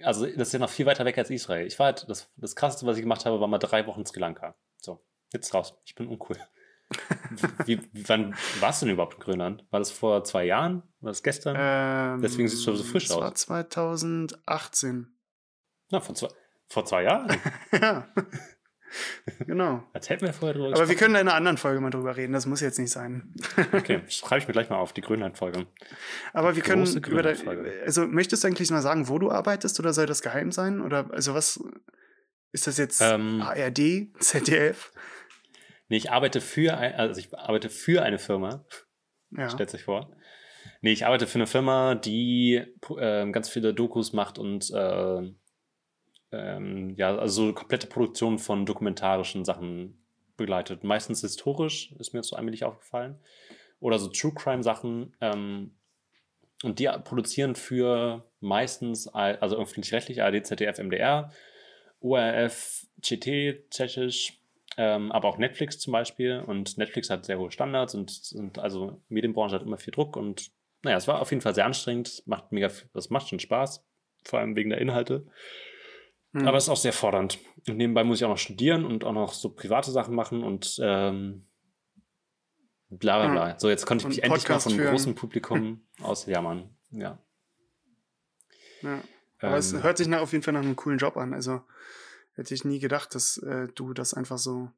also das ist ja noch viel weiter weg als Israel. Ich war halt, das, das krasseste, was ich gemacht habe, war mal drei Wochen in Sri Lanka. So, jetzt raus. Ich bin uncool. wie, wann warst du denn überhaupt in Grönland? War das vor zwei Jahren? War das gestern? Ähm, Deswegen siehst du so frisch das war aus. 2018. Na, vor zwei, vor zwei Jahren? Ja. Genau. Hätten wir vorher drüber Aber wir können in einer anderen Folge mal drüber reden. Das muss jetzt nicht sein. Okay, schreibe ich mir gleich mal auf, die Grönland-Folge. Aber wir können über Gründerfrage. de, also möchtest du eigentlich mal sagen, wo du arbeitest oder soll das geheim sein? Oder also was ist das jetzt Ähm, ARD, ZDF? Nee, ich arbeite für, ein, also ich arbeite für eine Firma, Ja. stellt sich vor. Nee, ich arbeite für eine Firma, die äh, ganz viele Dokus macht und äh, ähm, ja, also so komplette Produktion von dokumentarischen Sachen begleitet. Meistens historisch, ist mir jetzt so allmählich aufgefallen. Oder so True Crime Sachen. Ähm, und die produzieren für meistens, also öffentlich-rechtlich, ARD, ZDF, MDR, ORF, CT, Tschechisch, ähm, aber auch Netflix zum Beispiel. Und Netflix hat sehr hohe Standards und, und also Medienbranche hat immer viel Druck. Und naja, es war auf jeden Fall sehr anstrengend. Macht mega, das macht schon Spaß, vor allem wegen der Inhalte. Mhm. Aber es ist auch sehr fordernd. Und nebenbei muss ich auch noch studieren und auch noch so private Sachen machen und ähm, bla bla bla. So, jetzt konnte ich mich endlich mal von einem großen Publikum aus jammern. Ja. ja. Aber ähm, es hört sich nach, auf jeden Fall nach einem coolen Job an. Also hätte ich nie gedacht, dass äh, du das einfach so,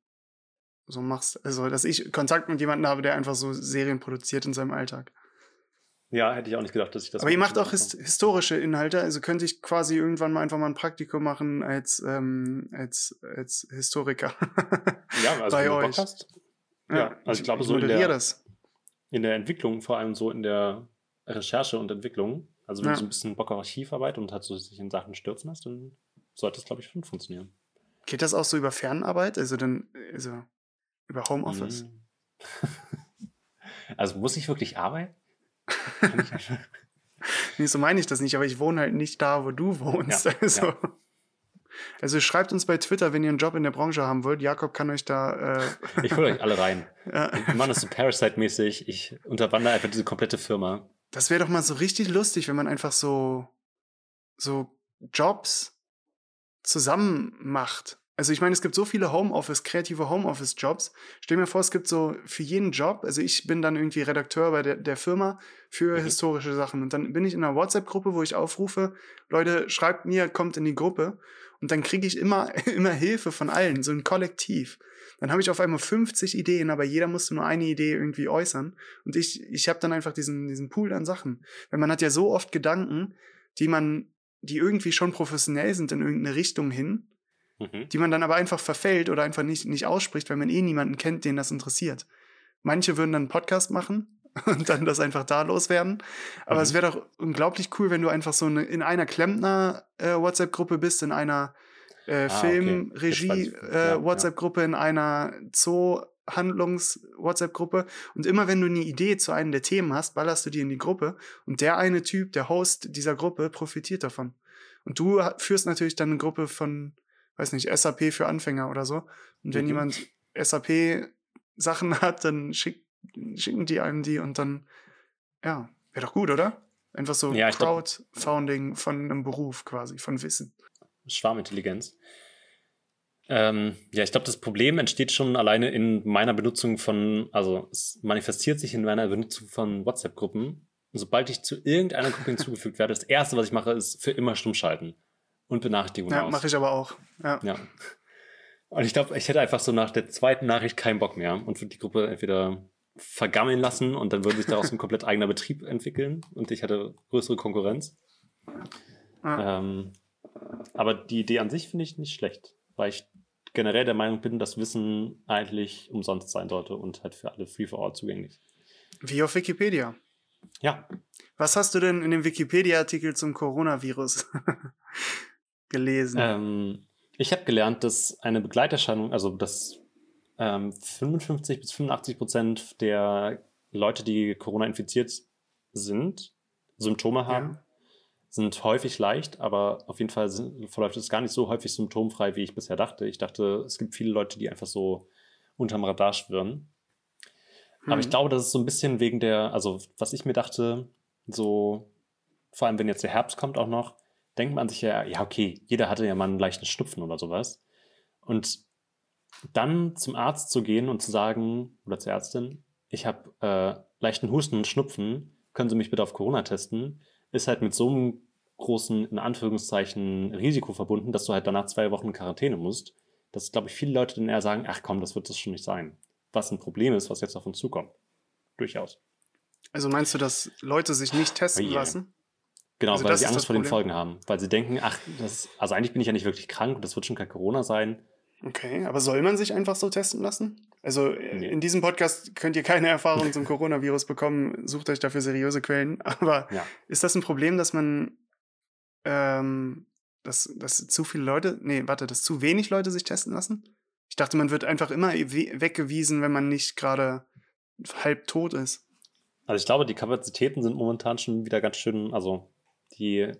so machst. Also, dass ich Kontakt mit jemandem habe, der einfach so Serien produziert in seinem Alltag. Ja, hätte ich auch nicht gedacht, dass ich das. Aber ihr macht auch his historische Inhalte, also könnte ich quasi irgendwann mal einfach mal ein Praktikum machen als, ähm, als, als Historiker. ja, also bei euch. Podcast. Ja, ja, also ich, ich glaube so in der, das. in der Entwicklung, vor allem so in der Recherche und Entwicklung, also wenn ja. du so ein bisschen Bock auf Archivarbeit und halt so sich in Sachen stürzen hast, dann sollte es, glaube ich, schon funktionieren. Geht das auch so über Fernarbeit? Also dann, also über Homeoffice? Mm. also muss ich wirklich arbeiten? nee, so meine ich das nicht, aber ich wohne halt nicht da, wo du wohnst. Ja, also, ja. also schreibt uns bei Twitter, wenn ihr einen Job in der Branche haben wollt. Jakob kann euch da. Äh ich hole euch alle rein. Ja. Wir machen das so Parasite-mäßig. Ich unterwandere einfach diese komplette Firma. Das wäre doch mal so richtig lustig, wenn man einfach so, so Jobs zusammen macht. Also ich meine, es gibt so viele Homeoffice, kreative Homeoffice-Jobs. Stell mir vor, es gibt so für jeden Job, also ich bin dann irgendwie Redakteur bei der, der Firma für mhm. historische Sachen. Und dann bin ich in einer WhatsApp-Gruppe, wo ich aufrufe, Leute, schreibt mir, kommt in die Gruppe. Und dann kriege ich immer, immer Hilfe von allen, so ein Kollektiv. Dann habe ich auf einmal 50 Ideen, aber jeder musste nur eine Idee irgendwie äußern. Und ich, ich habe dann einfach diesen, diesen Pool an Sachen. Weil man hat ja so oft Gedanken, die man, die irgendwie schon professionell sind in irgendeine Richtung hin mhm. die man dann aber einfach verfällt oder einfach nicht, nicht ausspricht, weil man eh niemanden kennt, den das interessiert. Manche würden dann einen Podcast machen und dann das einfach da loswerden. Aber mhm. es wäre doch unglaublich cool, wenn du einfach so eine, in einer Klempner-WhatsApp-Gruppe äh, bist, in einer äh, ah, Film-Regie-WhatsApp-Gruppe, äh, in einer Zoo- Handlungs-WhatsApp-Gruppe und immer wenn du eine Idee zu einem der Themen hast, ballerst du die in die Gruppe und der eine Typ, der Host dieser Gruppe, profitiert davon. Und du führst natürlich dann eine Gruppe von weiß nicht, SAP für Anfänger oder so. Und wenn mhm. jemand SAP-Sachen hat, dann schick, schicken die einem die und dann, ja, wäre doch gut, oder? Einfach so ja, Crowdfunding von einem Beruf quasi, von Wissen. Schwarmintelligenz. Ähm, ja, ich glaube, das Problem entsteht schon alleine in meiner Benutzung von, also es manifestiert sich in meiner Benutzung von WhatsApp-Gruppen. Sobald ich zu irgendeiner Gruppe hinzugefügt werde, das erste, was ich mache, ist für immer stumm schalten und Benachrichtigungen ja, aus. Ja, mache ich aber auch. Ja. ja. Und ich glaube, ich hätte einfach so nach der zweiten Nachricht keinen Bock mehr und würde die Gruppe entweder vergammeln lassen und dann würde sich daraus ein komplett eigener Betrieb entwickeln und ich hätte größere Konkurrenz. Ja. Ähm, aber die Idee an sich finde ich nicht schlecht, weil ich generell der Meinung bin, dass Wissen eigentlich umsonst sein sollte und halt für alle free for all zugänglich. Wie auf Wikipedia. Ja. Was hast du denn in dem Wikipedia-Artikel zum Coronavirus gelesen? Ähm, ich habe gelernt, dass eine Begleiterscheinung, also dass ähm, 55 bis 85 Prozent der Leute, die Corona infiziert sind, Symptome haben, ja. sind häufig leicht, aber auf jeden Fall sind, verläuft es gar nicht so häufig symptomfrei, wie ich bisher dachte. Ich dachte, es gibt viele Leute, die einfach so unterm Radar schwirren. Hm. Aber ich hm. glaube, das ist so ein bisschen wegen der, also was ich mir dachte, so, vor allem wenn jetzt der Herbst kommt auch noch, denkt man sich ja, ja, okay, jeder hatte ja mal einen leichten Schnupfen oder sowas. Und dann zum Arzt zu gehen und zu sagen, oder zur Ärztin, ich habe äh, leichten Husten und Schnupfen, können Sie mich bitte auf Corona testen, ist halt mit so einem großen, in Anführungszeichen, Risiko verbunden, dass du halt danach zwei Wochen in Quarantäne musst, dass, glaube ich, viele Leute dann eher sagen, ach komm, das wird das schon nicht sein. Was ein Problem ist, was jetzt auf uns zukommt. Durchaus. Also meinst du, dass Leute sich nicht testen oh yeah. lassen? Genau, also weil sie Angst vor den Folgen haben. Weil sie denken, ach, das, also eigentlich bin ich ja nicht wirklich krank und das wird schon kein Corona sein. Okay, aber soll man sich einfach so testen lassen? Also nee. in diesem Podcast könnt ihr keine Erfahrung zum Coronavirus bekommen. Sucht euch dafür seriöse Quellen. Aber ja. ist das ein Problem, dass man, ähm, dass, dass zu viele Leute, nee, warte, dass zu wenig Leute sich testen lassen? Ich dachte, man wird einfach immer weggewiesen, wenn man nicht gerade halb tot ist. Also ich glaube, die Kapazitäten sind momentan schon wieder ganz schön, also die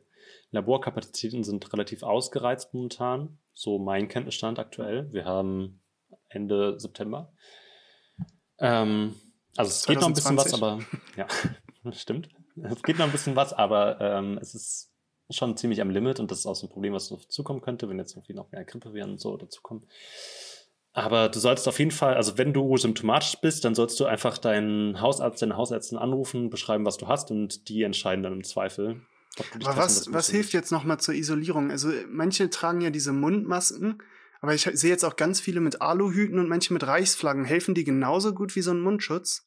Laborkapazitäten sind relativ ausgereizt momentan, so mein Kenntnisstand aktuell. Wir haben Ende September. Ähm, also es 2020. geht noch ein bisschen was, aber ja, stimmt. Es geht noch ein bisschen was, aber ähm, es ist schon ziemlich am Limit und das ist auch so ein Problem, was dazukommen könnte, wenn jetzt irgendwie noch mehr Grippeviren und so dazukommen. Aber du solltest auf jeden Fall, also wenn du symptomatisch bist, dann sollst du einfach deinen Hausarzt, deine Hausärztin anrufen, beschreiben, was du hast und die entscheiden dann im Zweifel. Aber was, was hilft jetzt nochmal zur Isolierung? Also manche tragen ja diese Mundmasken, aber ich sehe jetzt auch ganz viele mit Aluhüten und manche mit Reichsflaggen. Helfen die genauso gut wie so ein Mundschutz?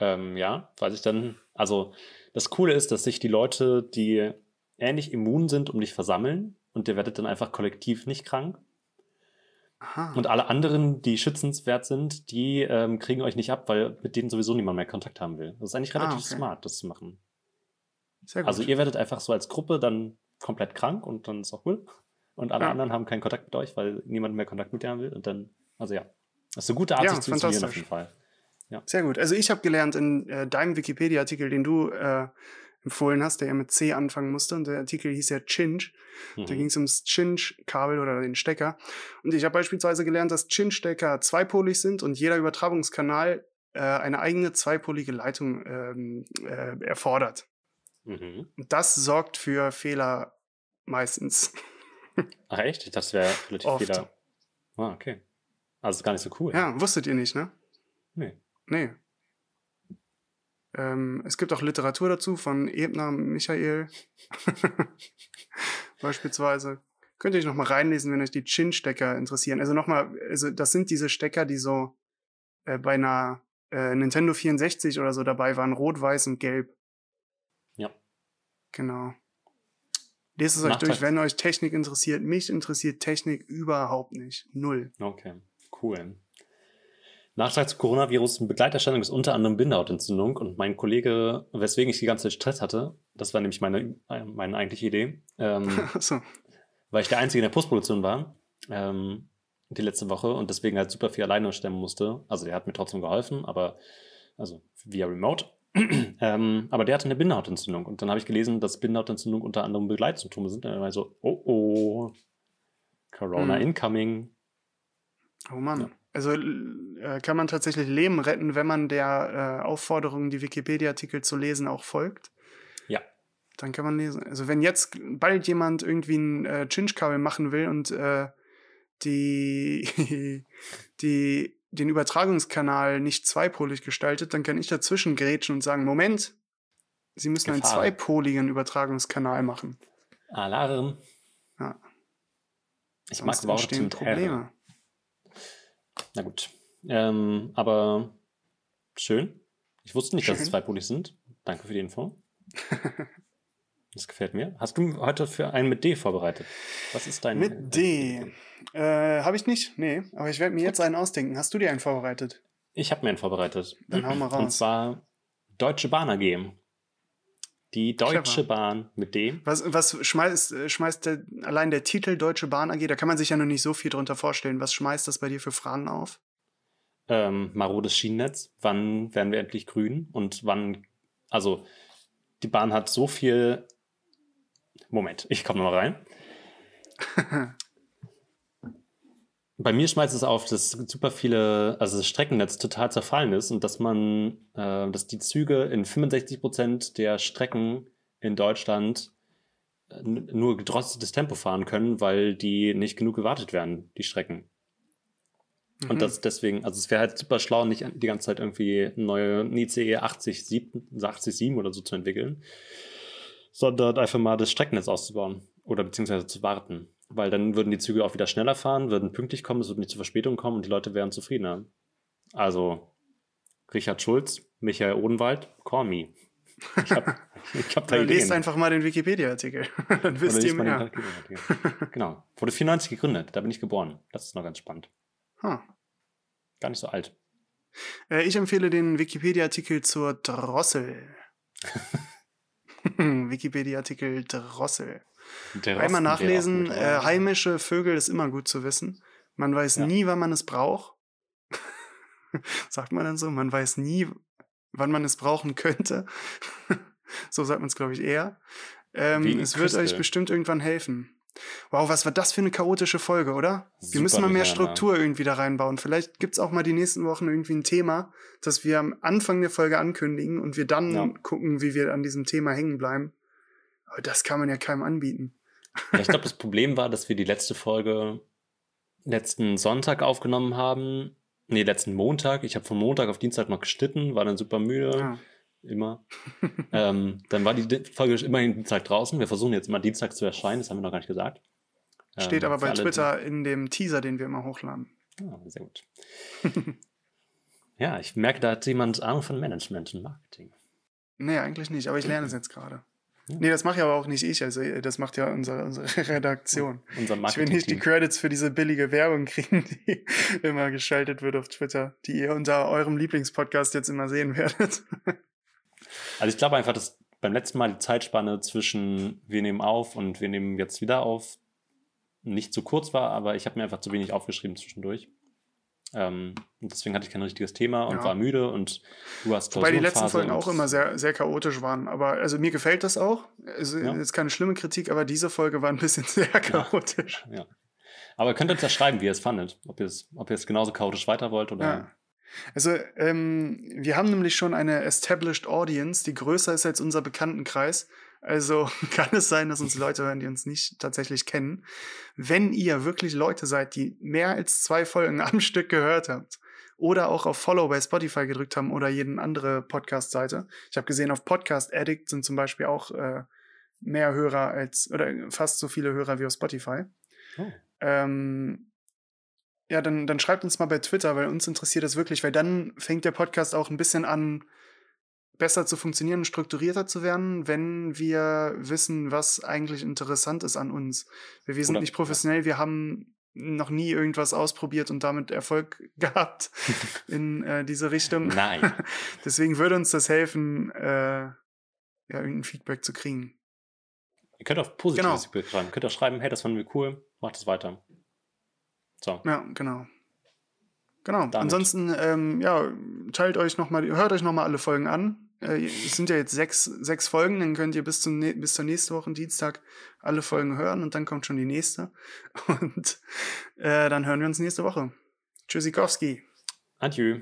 Ähm, ja, weil ich dann, also das Coole ist, dass sich die Leute, die ähnlich immun sind, um dich versammeln und ihr werdet dann einfach kollektiv nicht krank. Aha. Und alle anderen, die schützenswert sind, die ähm, kriegen euch nicht ab, weil mit denen sowieso niemand mehr Kontakt haben will. Das ist eigentlich ah, relativ ah, okay. smart, das zu machen. Sehr gut. Also ihr werdet einfach so als Gruppe dann komplett krank und dann ist auch cool. Und alle ja. anderen haben keinen Kontakt mit euch, weil niemand mehr Kontakt mit dir haben will. Und dann, also ja, das ist eine gute Art, ja, sich zu isolieren auf jeden Fall. Ja. Sehr gut. Also ich habe gelernt in äh, deinem Wikipedia-Artikel, den du äh, empfohlen hast, der ja mit C anfangen musste. Und der Artikel hieß ja Chinch. Mhm. Da ging es ums Chinch-Kabel oder den Stecker. Und ich habe beispielsweise gelernt, dass Chinch-Stecker zweipolig sind und jeder Übertragungskanal äh, eine eigene zweipolige Leitung ähm, äh, erfordert. Mhm. Das sorgt für Fehler meistens. Ach echt? Das wäre relativ Oft. Fehler. Ah, okay. Also ist gar nicht so cool. Ja, wusstet ihr nicht, ne? Nee. Nee. Ähm, es gibt auch Literatur dazu von Ebner Michael. Beispielsweise. Könnt ihr euch nochmal reinlesen, wenn euch die Chin-Stecker interessieren. Also nochmal, also das sind diese Stecker, die so äh, bei einer äh, Nintendo 64 oder so dabei waren, rot, weiß und gelb. Genau. Lest es euch durch, wenn euch Technik interessiert. Mich interessiert Technik überhaupt nicht. Null. Okay, cool. Nachtrag zu Coronavirus, Begleiterscheinung ist unter anderem Bindehautentzündung und mein Kollege, weswegen ich die ganze Zeit Stress hatte, das war nämlich meine, meine eigentliche Idee, ähm, so. weil ich der Einzige in der Postproduktion war, ähm, die letzte Woche und deswegen halt super viel alleine stemmen musste. Also der hat mir trotzdem geholfen, aber also via Remote. ähm, aber der hatte eine Bindehautentzündung und dann habe ich gelesen, dass Bindehautentzündung unter anderem Begleitsymptome sind. Und dann war ich so, oh oh, Corona hm. incoming. Oh Mann. Ja. Also äh, kann man tatsächlich Leben retten, wenn man der äh, Aufforderung, die Wikipedia-Artikel zu lesen, auch folgt. Ja. Dann kann man lesen. Also wenn jetzt bald jemand irgendwie ein äh, Chinch-Kabel machen will und äh, die, die den Übertragungskanal nicht zweipolig gestaltet, dann kann ich dazwischen grätschen und sagen, Moment, Sie müssen Gefahr. einen zweipoligen Übertragungskanal machen. Alarm. Ja. Ich Sonst mag Worte mit Probleme. Na gut. Ähm, aber schön. Ich wusste nicht, schön. dass es zweipolig sind. Danke für die Info. Das gefällt mir. Hast du heute für einen mit D vorbereitet? Was ist dein? Mit D. Äh, habe ich nicht? Nee. Aber ich werde mir jetzt einen ausdenken. Hast du dir einen vorbereitet? Ich habe mir einen vorbereitet. Dann hau mal raus. Und zwar Deutsche Bahn AG. Die Deutsche Clever. Bahn mit D. Was, was schmeißt, äh, schmeißt der, allein der Titel Deutsche Bahn AG? Da kann man sich ja noch nicht so viel drunter vorstellen. Was schmeißt das bei dir für Fragen auf? Ähm, marodes Schienennetz. Wann werden wir endlich grün? Und wann, also die Bahn hat so viel Moment, ich komme mal rein. Bei mir schmeißt es auf, dass super viele, also das Streckennetz total zerfallen ist und dass man, äh, dass die Züge in 65 Prozent der Strecken in Deutschland äh, nur gedrosseltes Tempo fahren können, weil die nicht genug gewartet werden, die Strecken. Mhm. Und das deswegen, also es wäre halt super schlau, nicht die ganze Zeit irgendwie neue ICE 80, 87 oder so zu entwickeln, sondern einfach mal das Streckennetz auszubauen oder beziehungsweise zu warten. Weil dann würden die Züge auch wieder schneller fahren, würden pünktlich kommen, es würde nicht zu Verspätung kommen und die Leute wären zufriedener. Also Richard Schulz, Michael Odenwald, call me. Ich habe ich hab da Ideen. Lest einfach mal den Wikipedia-Artikel. Dann wisst ihr mehr. genau. Wurde 94 gegründet, da bin ich geboren. Das ist noch ganz spannend. Huh. Gar nicht so alt. Äh, ich empfehle den Wikipedia-Artikel zur Drossel. Wikipedia-Artikel Drossel. Einmal nachlesen, äh, heimische Vögel ist immer gut zu wissen. Man weiß ja. nie, wann man es braucht. sagt man dann so? Man weiß nie, wann man es brauchen könnte. so sagt man es, glaube ich, eher. Ähm, es wird euch bestimmt irgendwann helfen. Wow, was war das für eine chaotische Folge, oder? Wir Super müssen mal mehr. Struktur irgendwie da reinbauen. Vielleicht gibt's auch mal die nächsten Wochen irgendwie ein Thema, das wir am Anfang der Folge ankündigen und wir dann Ja. gucken, wie wir an diesem Thema hängen bleiben. Aber das kann man ja keinem anbieten. Ja, ich glaube, das Problem war, dass wir die letzte Folge letzten Sonntag aufgenommen haben. Nee, letzten Montag. Ich habe von Montag auf Dienstag noch geschnitten, war dann super müde. Ja. Immer. ähm, dann war die Di- Folge immerhin Dienstag draußen. Wir versuchen jetzt immer Dienstag zu erscheinen, das haben wir noch gar nicht gesagt. Steht Ähm, aber bei Twitter in dem Teaser, den wir immer hochladen. Ah, sehr gut. ja, ich merke, da hat jemand Ahnung von Management und Marketing. Nee, eigentlich nicht, aber ich lerne es jetzt gerade. Ja. Nee, das mache ja aber auch nicht ich, also äh, das macht ja unsere, unsere Redaktion. Unser Ich will Marketing. nicht die Credits für diese billige Werbung kriegen, die immer geschaltet wird auf Twitter, die ihr unter eurem Lieblingspodcast jetzt immer sehen werdet. Also ich glaube einfach, dass beim letzten Mal die Zeitspanne zwischen wir nehmen auf und wir nehmen jetzt wieder auf nicht zu kurz war, aber ich habe mir einfach zu wenig aufgeschrieben zwischendurch. Ähm, und deswegen hatte ich kein richtiges Thema und Ja. war müde und du hast Wobei die letzten Folgen auch immer sehr, sehr chaotisch waren. Aber also mir gefällt das auch. Also Ja. ist keine schlimme Kritik, aber diese Folge war ein bisschen sehr chaotisch. Ja. Aber ihr könnt uns ja schreiben, wie ihr es fandet. Ob ihr es, ob ihr es genauso chaotisch weiter wollt oder. Also, ähm, wir haben nämlich schon eine established Audience, die größer ist als unser Bekanntenkreis. Also kann es sein, dass uns Leute hören, die uns nicht tatsächlich kennen. Wenn ihr wirklich Leute seid, die mehr als zwei Folgen am Stück gehört habt oder auch auf Follow bei Spotify gedrückt haben oder jeden andere Podcast-Seite. Ich habe gesehen, auf Podcast Addict sind zum Beispiel auch äh, mehr Hörer als, oder fast so viele Hörer wie auf Spotify. Oh. Ähm, ja, dann, dann schreibt uns mal bei Twitter, weil uns interessiert das wirklich, weil dann fängt der Podcast auch ein bisschen an, besser zu funktionieren und strukturierter zu werden, wenn wir wissen, was eigentlich interessant ist an uns. Weil wir sind Oder- nicht professionell, wir haben noch nie irgendwas ausprobiert und damit Erfolg gehabt in äh, diese Richtung. Nein. Deswegen würde uns das helfen, äh, ja, irgendein Feedback zu kriegen. ihr könnt auch positives Genau. Feedback schreiben. Ihr könnt auch schreiben, hey, das fanden wir cool, macht es weiter. So. Ja, genau. Genau. Damit. Ansonsten, ähm, ja, teilt euch noch mal, hört euch nochmal alle Folgen an. Äh, es sind ja jetzt sechs, sechs Folgen, dann könnt ihr bis, zum, bis zur nächsten Woche Dienstag alle Folgen hören und dann kommt schon die nächste. Und äh, dann hören wir uns nächste Woche. Tschüssikowski. Adieu.